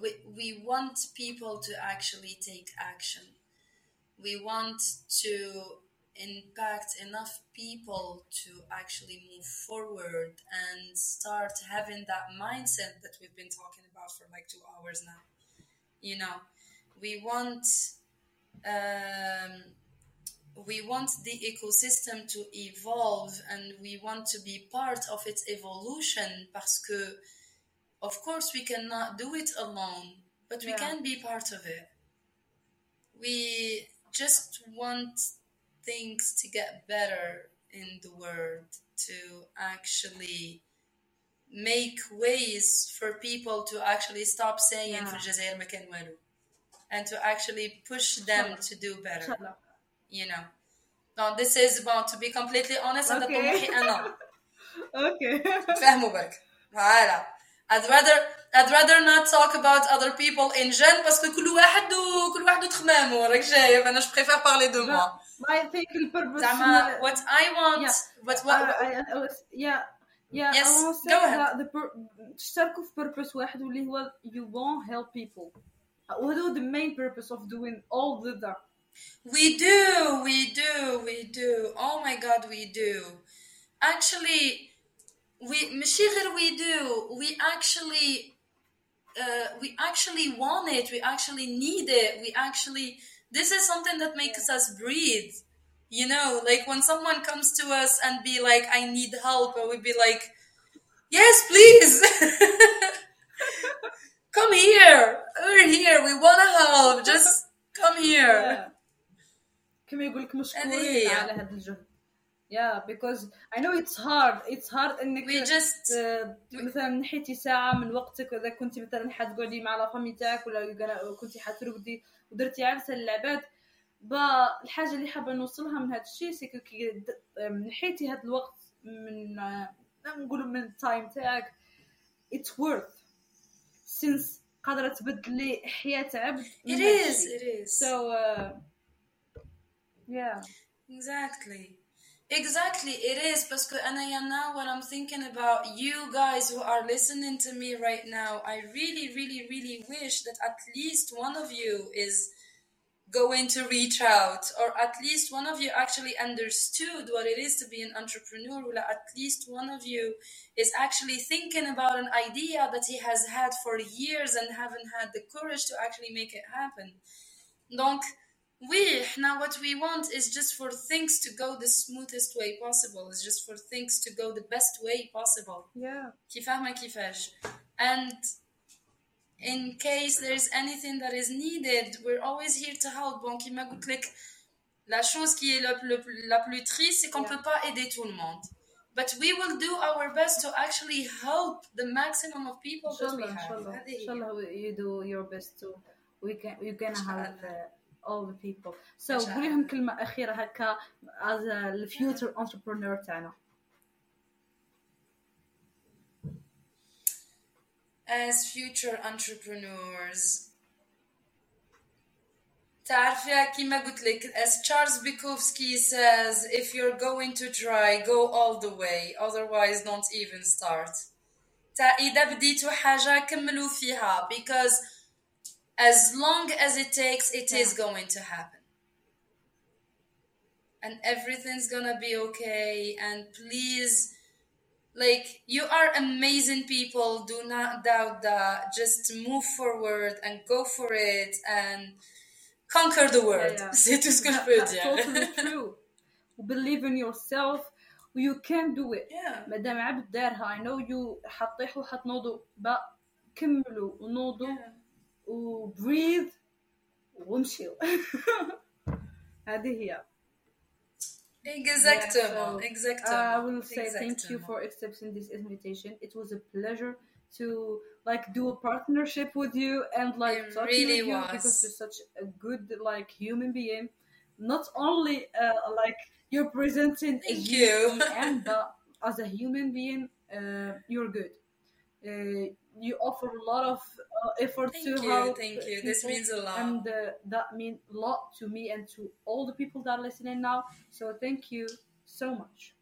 S2: we, we want people to actually take action. We want to impact enough people to actually move forward and start having that mindset that we've been talking about for like two hours now. You know we want um, we want the ecosystem to evolve and we want to be part of its evolution parce que of course we cannot do it alone but we
S1: Yeah.
S2: can be part of it we just want things to get better in the world to actually make ways for people to actually stop saying
S1: Yeah.
S2: في الجزائر ما كان والو and to actually push them to do
S1: ان
S2: better
S1: شاء الله
S2: you know no this is about to be completely honest هذا
S1: Okay.
S2: طموحي انا
S1: اوكي
S2: فهموا بالك فوالا I'd rather I'd rather not talk about other people in gen parce que كل واحد و كل واحد وتخمامه راك شايف انا je préfère parler de moi
S1: I think البربس
S2: زعما what I want
S1: Yeah.
S2: what
S1: I,
S2: what
S1: I, I was, yeah yeah
S2: Yes,
S1: I want to
S2: go
S1: say
S2: ahead.
S1: that the pur- تشتركوا في purpose واحد واللي هو you want help people وهذا هو the main purpose of doing all the that
S2: We do, we do, we do. Oh my god, we do. Actually, we ماشي غير we do. We actually uh, we actually want it. We actually need it. We actually this is something that makes us breathe. you know like when someone comes to us and be like i need help and we'd be like yes please come here we're here we want to help just come here
S1: كما يقول لك
S2: هذه
S1: مشكورين
S2: هي.
S1: على هذا الجهد yeah because I know it's hard. It's hard إنك
S2: we just
S1: آه، مثلا نحيتي ساعة من وقتك اذا كنت مثلا حتقعدي مع لا فامي تاعك ولا كنتي حترقدي ودرتي عرسة للعباد با الحاجة اللي حابة نوصلها من هذا الشيء سي كو كي نحيتي هذا الوقت من نقولوا من التايم تاعك. It's worth. Since قادرة تبدلي حياة عبد
S2: it is it is.
S1: So uh, yeah.
S2: Exactly. Exactly, it is because Anayana, when I'm thinking about you guys who are listening to me right now, I really, really, really wish that at least one of you is going to reach out, or at least one of you actually understood what it is to be an entrepreneur, or at least one of you is actually thinking about an idea that he has had for years and haven't had the courage to actually make it happen. Donc, we now what we want is just for things to go the smoothest way possible. It's just for things to go the best way possible.
S1: yeah
S2: كي فاهمة كيفاش. And in case there's anything that is needed, we're always here to help. Bon, كيما قلت لك, la chose qui est le, le- la plus triste, c'est qu'on
S1: Yeah.
S2: peut pas aider tout le monde. But we will do our best to actually help the maximum of people
S1: ان
S2: that
S1: شاء
S2: we
S1: الله ان
S2: have.
S1: شاء الله
S2: هذه
S1: ان
S2: هي.
S1: شاء الله you do your best to we can we're gonna have uh, all the people so
S2: إن شاء
S1: قولي لهم كلمة أخيرة هكا as a future entrepreneur تاعنا
S2: as future entrepreneurs تعرفي كيما قلت لك as Charles Bukowski says if you're going to try go all the way otherwise don't even start تا إذا بديتوا حاجة كملوا فيها because as long as it takes it is going to happen and everything's gonna be okay and please like you are amazing people do not doubt that just move forward and go for it and conquer the world
S1: yeah.
S2: c'est tout ce que je peux
S1: That's
S2: dire
S1: totally true believe in yourself you can do it
S2: yeah
S1: مادام عبد دارها I know you حطيحوا حتنوضوا با كملوا ونوضوا
S2: yeah.
S1: و breathe ومشيوا هذه هي
S2: exactement
S1: Yeah, so,
S2: exactement
S1: I will say thank you
S2: exactement.
S1: for accepting this invitation. It was a pleasure to like do a partnership with you and like
S2: It
S1: talking
S2: really
S1: with you
S2: was.
S1: because you're such a good like human being. Not only uh, like you're presenting a
S2: Thank
S1: human
S2: you.
S1: being, but as a human being, uh, you're good. Uh, you offer a lot of uh, effort
S2: Thank
S1: to
S2: you,
S1: help
S2: thank you. This
S1: people,
S2: means a lot.
S1: and uh, that means a lot to me and to all the people that are listening now. So thank you so much.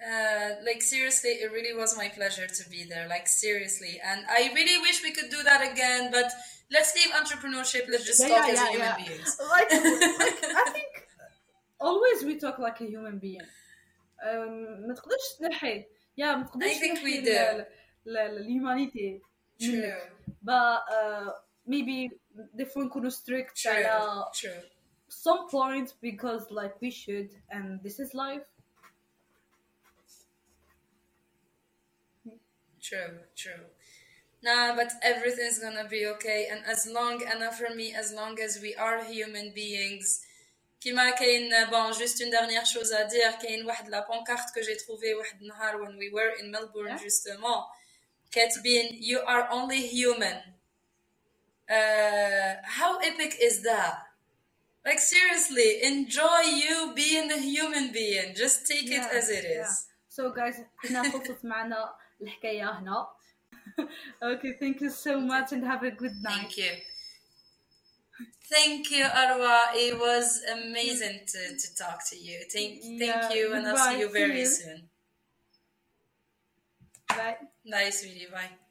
S2: Uh, like seriously, it really was my pleasure to be there. Like seriously, and I really wish we could do that again. But let's leave entrepreneurship. Let's just
S1: Yeah,
S2: talk
S1: yeah,
S2: as
S1: yeah,
S2: human
S1: yeah.
S2: beings.
S1: like, like I think always we talk like a human being. Um, ما تقدرش تنحي يا ما تقدرش
S2: I think we
S1: تنحي
S2: do.
S1: ال- ال- ال- الهيومانيتي
S2: True,
S1: منك. but uh, maybe if نكونوا strict
S2: true,
S1: على
S2: true.
S1: some point because like we should and this is life
S2: True, true. Nah, but everything's gonna be okay. And as long, and for me, as long as we are human beings, كيما كاين bon juste une dernière chose à dire كاين واحد la pancarte que j'ai trouvé واحد النهار when we were in Melbourne
S1: Yeah.
S2: justement كاتبين you are only human uh, how epic is that like seriously enjoy you being a human being just take it
S1: Yeah,
S2: as it is
S1: yeah. so guys احنا خلصت معنا الحكاية هنا okay thank you so much and have a good night
S2: Thank you. Thank you, Arwa. It was amazing to, to talk to you. Thank, thank you, and I'll see you very soon.
S1: bye
S2: Bye, sweetie. Bye.